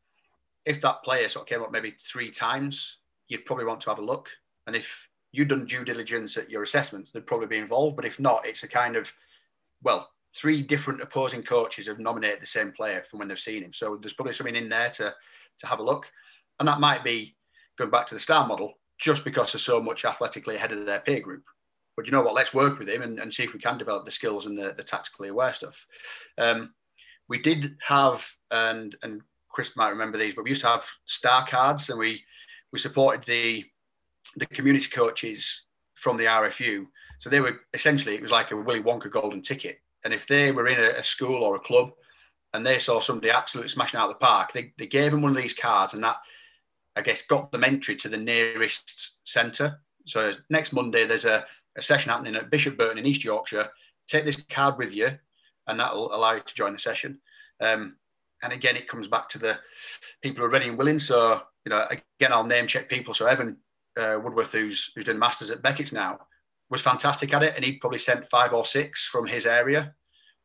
if that player sort of came up maybe three times, you'd probably want to have a look. And if you'd done due diligence at your assessments, they'd probably be involved. But if not, it's a kind of, well, three different opposing coaches have nominated the same player from when they've seen him. So there's probably something in there to, to have a look. And that might be going back to the star model, just because they're so much athletically ahead of their peer group but you know what? Let's work with him and, and see if we can develop the skills and the, the tactically aware stuff. Um, we did have, and and Chris might remember these, but we used to have star cards, and we we supported the the community coaches from the RFU. So they were essentially it was like a Willy Wonka golden ticket, and if they were in a, a school or a club, and they saw somebody absolutely smashing out the park, they, they gave them one of these cards, and that I guess got them entry to the nearest centre. So next Monday there's a a session happening at Bishop Burton in East Yorkshire. Take this card with you, and that'll allow you to join the session. Um, and again, it comes back to the people who are ready and willing. So, you know, again, I'll name check people. So, Evan uh, Woodworth, who's who's doing masters at Beckett's now, was fantastic at it, and he'd probably sent five or six from his area.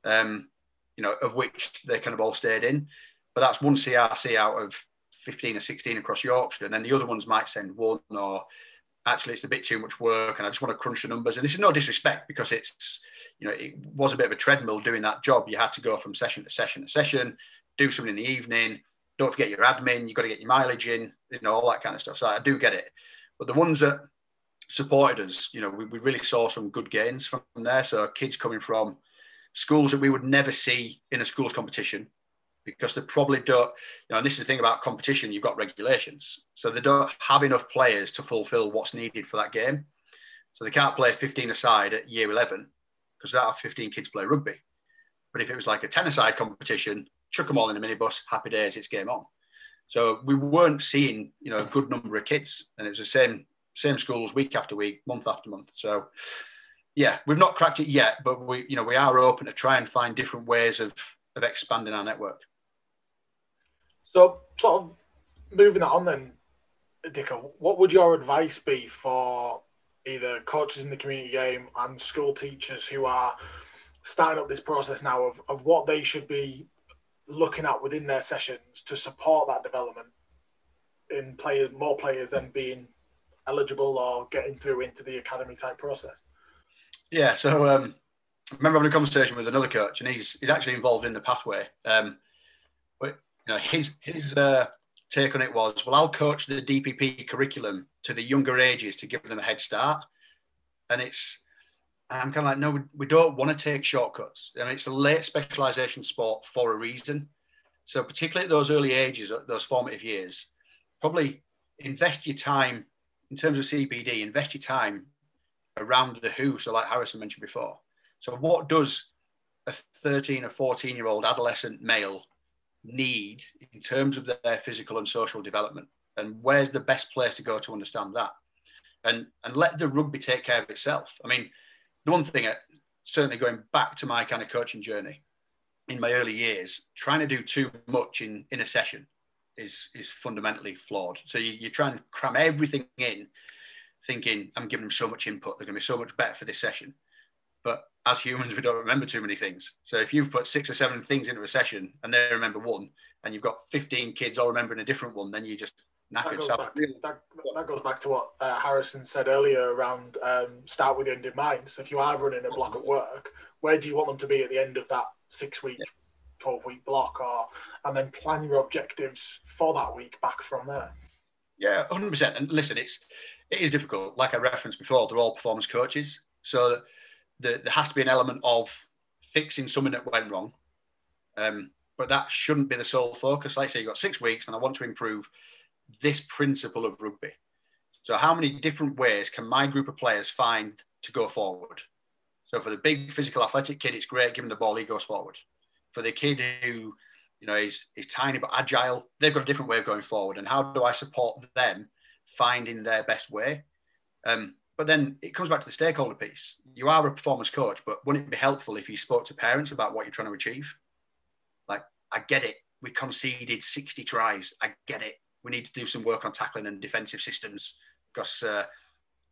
Um, you know, of which they kind of all stayed in. But that's one CRC out of 15 or 16 across Yorkshire. And then the other ones might send one or actually it's a bit too much work and I just want to crunch the numbers. And this is no disrespect because it's, you know, it was a bit of a treadmill doing that job. You had to go from session to session to session, do something in the evening. Don't forget your admin. You've got to get your mileage in, you know, all that kind of stuff. So I do get it. But the ones that supported us, you know, we, we really saw some good gains from there. So kids coming from schools that we would never see in a schools competition because they probably don't, you know, and this is the thing about competition, you've got regulations. So they don't have enough players to fulfill what's needed for that game. So they can't play 15 aside at year 11 because they don't have 15 kids play rugby. But if it was like a 10 aside competition, chuck them all in a minibus, happy days, it's game on. So we weren't seeing, you know, a good number of kids. And it was the same, same schools week after week, month after month. So yeah, we've not cracked it yet, but we, you know, we are open to try and find different ways of, of expanding our network. So, sort of moving that on then, Dicker, what would your advice be for either coaches in the community game and school teachers who are starting up this process now of, of what they should be looking at within their sessions to support that development in players, more players than being eligible or getting through into the academy type process? Yeah, so um, I remember having a conversation with another coach, and he's he's actually involved in the pathway. Um, you know, his his uh, take on it was, well, I'll coach the DPP curriculum to the younger ages to give them a head start, and it's. I'm kind of like, no, we, we don't want to take shortcuts. I mean, it's a late specialization sport for a reason. So, particularly at those early ages, those formative years, probably invest your time in terms of CPD, invest your time around the who. So, like Harrison mentioned before. So, what does a 13 or 14 year old adolescent male need in terms of their physical and social development and where's the best place to go to understand that and and let the rugby take care of itself i mean the one thing uh, certainly going back to my kind of coaching journey in my early years trying to do too much in in a session is is fundamentally flawed so you, you try and cram everything in thinking i'm giving them so much input they're going to be so much better for this session but as humans, we don't remember too many things. So if you've put six or seven things into a session and they remember one, and you've got 15 kids all remembering a different one, then you just knackered. That goes, back, that, that goes back to what uh, Harrison said earlier around um, start with the end in mind. So if you are running a block at work, where do you want them to be at the end of that six week, 12 week block? or And then plan your objectives for that week back from there. Yeah, hundred percent. And listen, it's it is difficult. Like I referenced before, they're all performance coaches, so the, there has to be an element of fixing something that went wrong. Um, but that shouldn't be the sole focus. Like I say, you've got six weeks, and I want to improve this principle of rugby. So, how many different ways can my group of players find to go forward? So, for the big physical athletic kid, it's great. Him the ball, he goes forward. For the kid who, you know, is is tiny but agile, they've got a different way of going forward. And how do I support them finding their best way? Um, but then it comes back to the stakeholder piece. You are a performance coach, but wouldn't it be helpful if you spoke to parents about what you're trying to achieve? Like, I get it. We conceded 60 tries. I get it. We need to do some work on tackling and defensive systems because uh,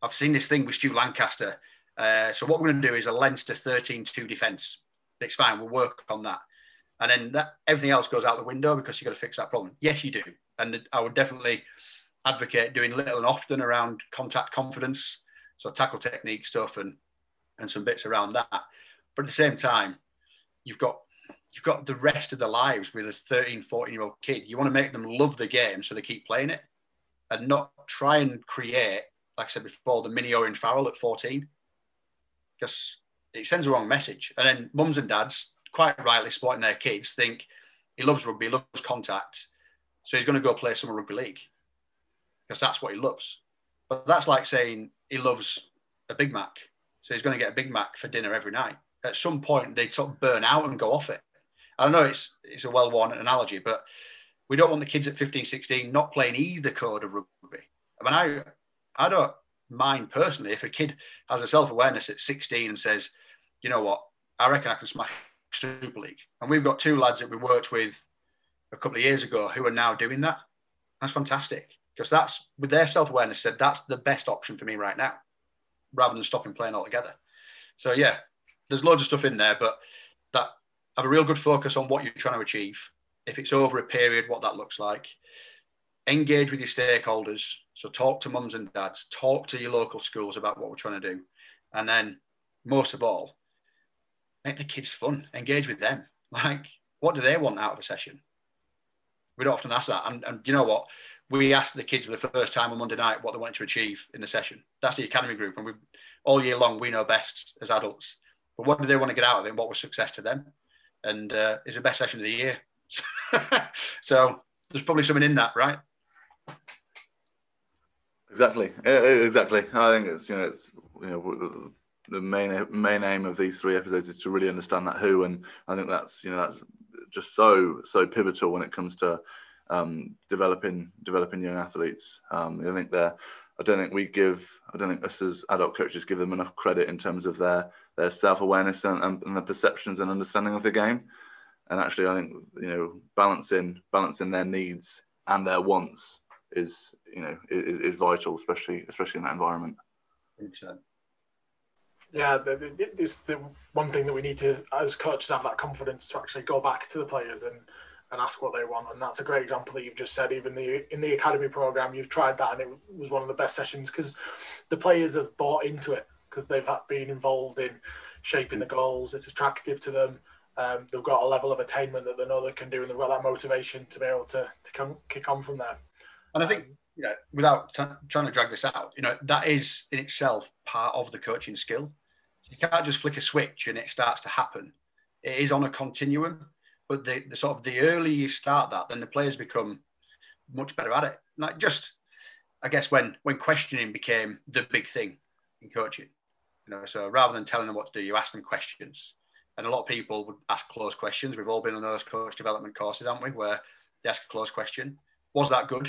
I've seen this thing with Stu Lancaster. Uh, so what we're going to do is a Leinster 13-2 defence. It's fine. We'll work on that. And then that, everything else goes out the window because you've got to fix that problem. Yes, you do. And I would definitely advocate doing little and often around contact confidence, so tackle technique stuff and and some bits around that. But at the same time, you've got you've got the rest of their lives with a 13, 14 year old kid. You want to make them love the game so they keep playing it and not try and create, like I said before, the mini Owen Farrell at 14. Because it sends a wrong message. And then mums and dads, quite rightly spotting their kids, think he loves rugby, loves contact. So he's going to go play some rugby league because that's what he loves. But that's like saying he loves a Big Mac. So he's going to get a Big Mac for dinner every night. At some point, they sort of burn out and go off it. I know it's it's a well-worn analogy, but we don't want the kids at 15, 16 not playing either code of rugby. I mean, I I don't mind personally if a kid has a self-awareness at 16 and says, you know what, I reckon I can smash Super League. And we've got two lads that we worked with a couple of years ago who are now doing that. That's fantastic. Because that's with their self-awareness said that's the best option for me right now rather than stopping playing altogether. So yeah there's loads of stuff in there but that have a real good focus on what you're trying to achieve. If it's over a period what that looks like. Engage with your stakeholders. So talk to mums and dads. Talk to your local schools about what we're trying to do. And then most of all make the kids fun engage with them like what do they want out of a session we don't often ask that and, and you know what we asked the kids for the first time on Monday night what they wanted to achieve in the session. That's the academy group, and we all year long we know best as adults. But what do they want to get out of it? And What was success to them? And uh, it's the best session of the year. so there's probably something in that, right? Exactly, exactly. I think it's you know it's you know the main main aim of these three episodes is to really understand that who, and I think that's you know that's just so so pivotal when it comes to um, developing developing young athletes. Um, I think they're. I don't think we give. I don't think us as adult coaches give them enough credit in terms of their their self awareness and, and, and the perceptions and understanding of the game. And actually, I think you know balancing balancing their needs and their wants is you know is, is vital, especially especially in that environment. 100%. Yeah, this the one thing that we need to, as coaches, have that confidence to actually go back to the players and and ask what they want. And that's a great example that you've just said. Even the in the academy program, you've tried that, and it was one of the best sessions because the players have bought into it because they've been involved in shaping the goals. It's attractive to them. Um, they've got a level of attainment that they know they can do, and they've got that motivation to be able to to come, kick on from there. And I think, um, you know, without t- trying to drag this out, you know, that is in itself part of the coaching skill. You can't just flick a switch and it starts to happen. It is on a continuum. But the, the sort of the earlier you start that, then the players become much better at it. Like just, I guess when when questioning became the big thing in coaching, you know. So rather than telling them what to do, you ask them questions. And a lot of people would ask closed questions. We've all been on those coach development courses, haven't we? Where they ask a closed question. Was that good?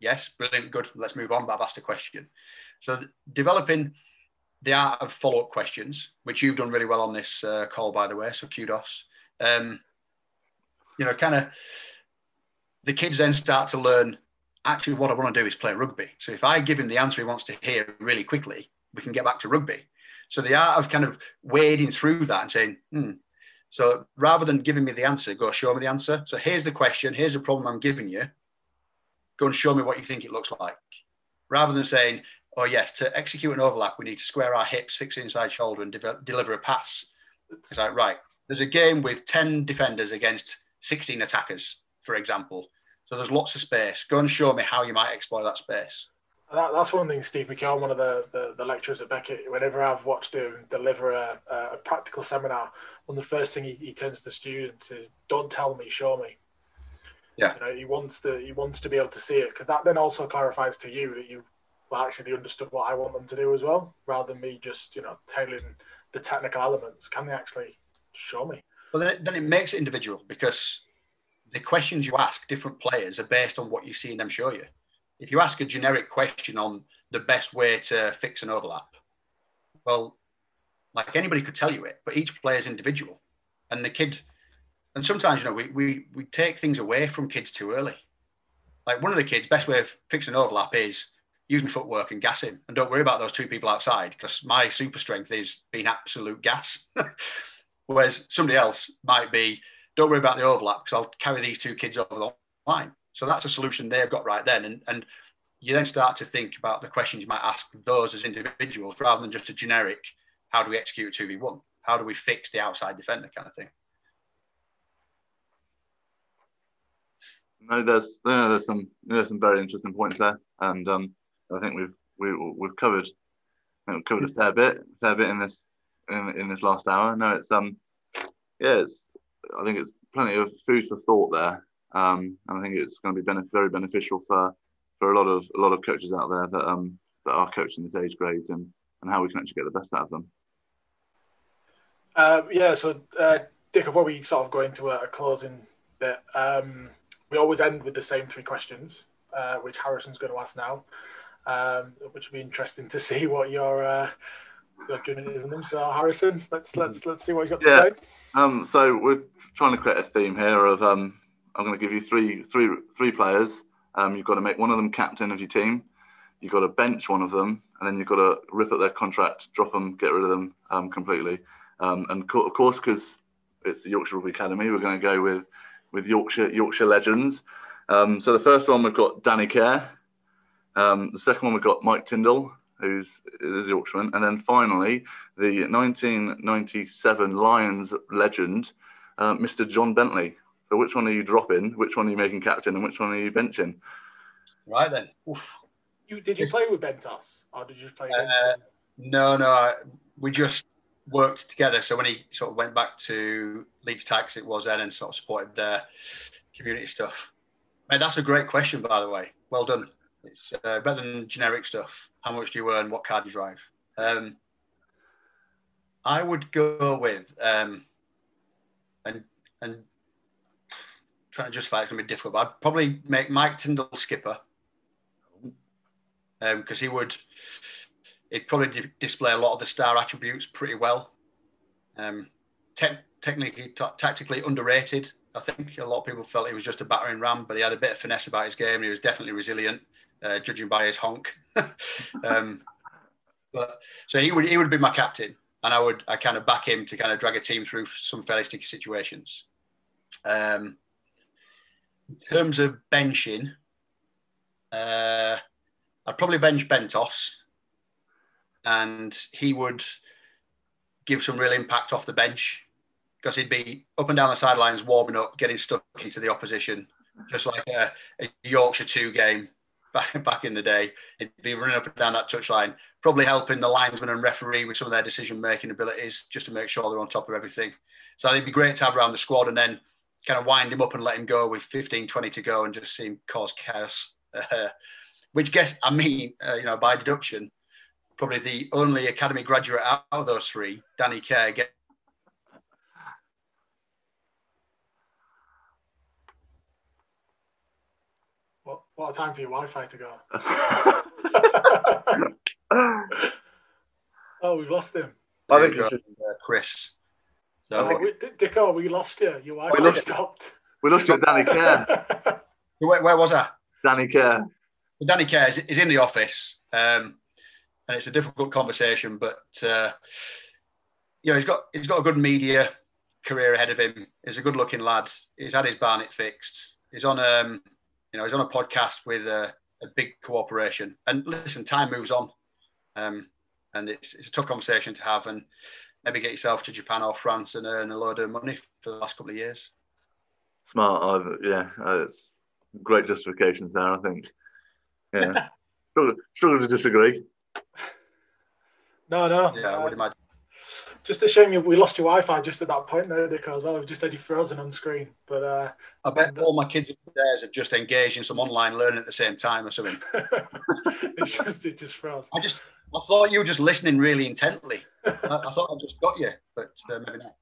Yes, brilliant, good. Let's move on. But I've asked a question. So developing the art of follow-up questions, which you've done really well on this uh, call, by the way. So kudos. Um, you know, kind of the kids then start to learn actually what I want to do is play rugby. So if I give him the answer he wants to hear really quickly, we can get back to rugby. So the art of kind of wading through that and saying, hmm. So rather than giving me the answer, go show me the answer. So here's the question, here's the problem I'm giving you. Go and show me what you think it looks like. Rather than saying, oh yes, to execute an overlap, we need to square our hips, fix the inside shoulder, and de- deliver a pass. It's like right. There's a game with ten defenders against 16 attackers, for example. So there's lots of space. Go and show me how you might exploit that space. That, that's one thing Steve McKeown, one of the, the, the, lecturers at Beckett, whenever I've watched him deliver a, a practical seminar, one of the first thing he, he turns to students is, "Don't tell me, show me." Yeah, you know, he wants to he wants to be able to see it because that then also clarifies to you that you well actually understood what I want them to do as well, rather than me just you know tailing the technical elements. Can they actually show me? Well, then, then it makes it individual because the questions you ask different players are based on what you see them show you. If you ask a generic question on the best way to fix an overlap, well, like anybody could tell you it, but each player is individual. And the kid, and sometimes, you know, we, we, we take things away from kids too early. Like one of the kids, best way of fixing overlap is my footwork and gassing. And don't worry about those two people outside because my super strength is being absolute gas. Whereas somebody else might be, don't worry about the overlap because I'll carry these two kids over the line. So that's a solution they've got right then. And, and you then start to think about the questions you might ask those as individuals rather than just a generic, how do we execute 2v1? How do we fix the outside defender kind of thing? No, there's there's some there's some very interesting points there, and um, I think we've we, have we have covered we've covered a fair bit, a fair bit in this in, in this last hour. No, it's um, yeah, it's I think it's plenty of food for thought there, um, and I think it's going to be benef- very beneficial for for a lot of a lot of coaches out there that um that are coaching this age grade and and how we can actually get the best out of them. Uh, yeah, so uh, Dick, before we sort of go into a, closing bit, um, we always end with the same three questions, uh, which Harrison's going to ask now, um, which will be interesting to see what your uh, your journey is in them. So Harrison, let's let's let's see what you've got to say. Um, so we're trying to create a theme here of um, I'm going to give you three three three players. Um, you've got to make one of them captain of your team. You've got to bench one of them, and then you've got to rip up their contract, drop them, get rid of them um, completely. Um, and co- of course, because it's the Yorkshire Rugby Academy, we're going to go with with Yorkshire Yorkshire legends. Um, so the first one we've got Danny Care. Um, the second one we've got Mike Tindall, who's is Yorkshireman, and then finally the 1997 Lions legend, uh, Mr. John Bentley. So which one are you dropping? Which one are you making captain, and which one are you benching? Right then. Oof. You did you play with Bentos, or did you play uh, him? No, no. We just worked together. So when he sort of went back to Leeds Tykes, it was then and sort of supported their community stuff. Mate, that's a great question, by the way. Well done. It's uh, better than generic stuff. How much do you earn? What car do you drive? Um, I would go with um, and and trying to justify it's to be difficult. But I'd probably make Mike Tindall skipper because um, he would he'd probably display a lot of the star attributes pretty well. Um, te- technically, t- tactically underrated. I think a lot of people felt he was just a battering ram, but he had a bit of finesse about his game. He was definitely resilient, uh, judging by his honk. um, but so he would he would be my captain, and I would I kind of back him to kind of drag a team through some fairly sticky situations. Um, in terms of benching, uh, I'd probably bench Bentos, and he would give some real impact off the bench because he'd be up and down the sidelines, warming up, getting stuck into the opposition, just like a, a Yorkshire two game back back in the day. He'd be running up and down that touchline, probably helping the linesman and referee with some of their decision making abilities, just to make sure they're on top of everything. So it'd be great to have around the squad, and then kind of wind him up and let him go with 15, 20 to go and just see him cause chaos. Uh, which guess I mean, uh, you know, by deduction, probably the only academy graduate out of those three, Danny Care, get. What, what a time for your Wi-Fi to go! oh, we've lost him. I think you should, uh, Chris. So, oh, we, Dicko, we lost you. Your Wi-Fi we lost, stopped. We lost you, Danny Care. where, where, was I? Danny Care. Danny Care is, is in the office, um, and it's a difficult conversation. But uh, you know, he's got he's got a good media career ahead of him. He's a good-looking lad. He's had his Barnet fixed. He's on um, you know, he's on a podcast with a, a big corporation. And listen, time moves on, um, and it's it's a tough conversation to have. And maybe get yourself to Japan or France and earn a load of money for the last couple of years. Smart, yeah. It's great justifications there. I think. Yeah, struggle, struggle to disagree. No, no. Yeah, I would uh, imagine. Just a shame you, we lost your Wi-Fi just at that point there, Dick, as well. We just had you frozen on screen. But uh, I bet all my kids upstairs have just engaged in some online learning at the same time or something. it just it just froze. I just I thought you were just listening really intently. I, I thought I just got you, but uh, maybe not.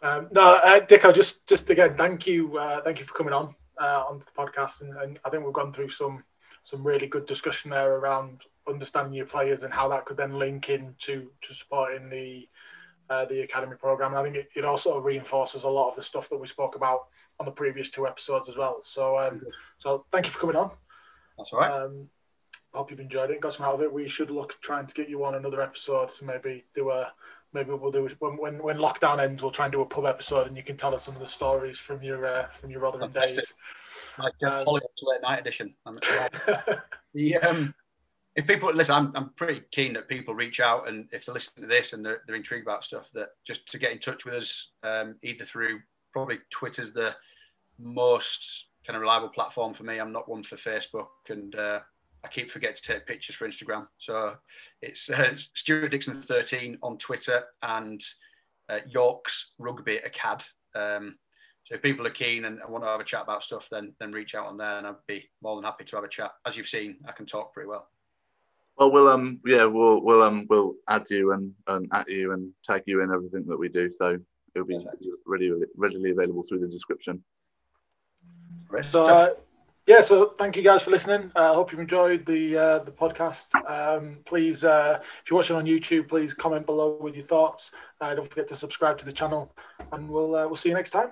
Um, no, uh, Dick, I just just again thank you, uh, thank you for coming on uh, onto the podcast, and, and I think we've gone through some some really good discussion there around understanding your players and how that could then link into to supporting the uh, the academy program. And I think it, it also reinforces a lot of the stuff that we spoke about on the previous two episodes as well. So um, so thank you for coming on. That's all right. Um, I hope you've enjoyed it and got some out of it. We should look trying to get you on another episode to maybe do a maybe we'll do it when, when when lockdown ends. We'll try and do a pub episode and you can tell us some of the stories from your uh, from your Rotherham Fantastic. days. like uh, um, late night edition. The, um, if people listen, I'm, I'm pretty keen that people reach out and if they listen to this and they're, they're intrigued about stuff, that just to get in touch with us, um, either through probably Twitter's the most kind of reliable platform for me. I'm not one for Facebook, and uh, I keep forgetting to take pictures for Instagram. So it's uh, Stuart Dixon 13 on Twitter and uh, York's Rugby Acad. Um, so if people are keen and, and want to have a chat about stuff, then then reach out on there, and I'd be more than happy to have a chat. As you've seen, I can talk pretty well. Well, we'll um yeah we'll we'll um we'll add you and and at you and tag you in everything that we do. So it'll be Perfect. ready readily available through the description. Great So uh, yeah, so thank you guys for listening. I uh, hope you've enjoyed the uh, the podcast. Um, please, uh, if you're watching on YouTube, please comment below with your thoughts. Uh, don't forget to subscribe to the channel, and we'll uh, we'll see you next time.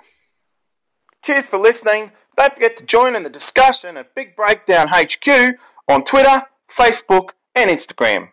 Cheers for listening. Don't forget to join in the discussion at Big Breakdown HQ on Twitter, Facebook, and Instagram.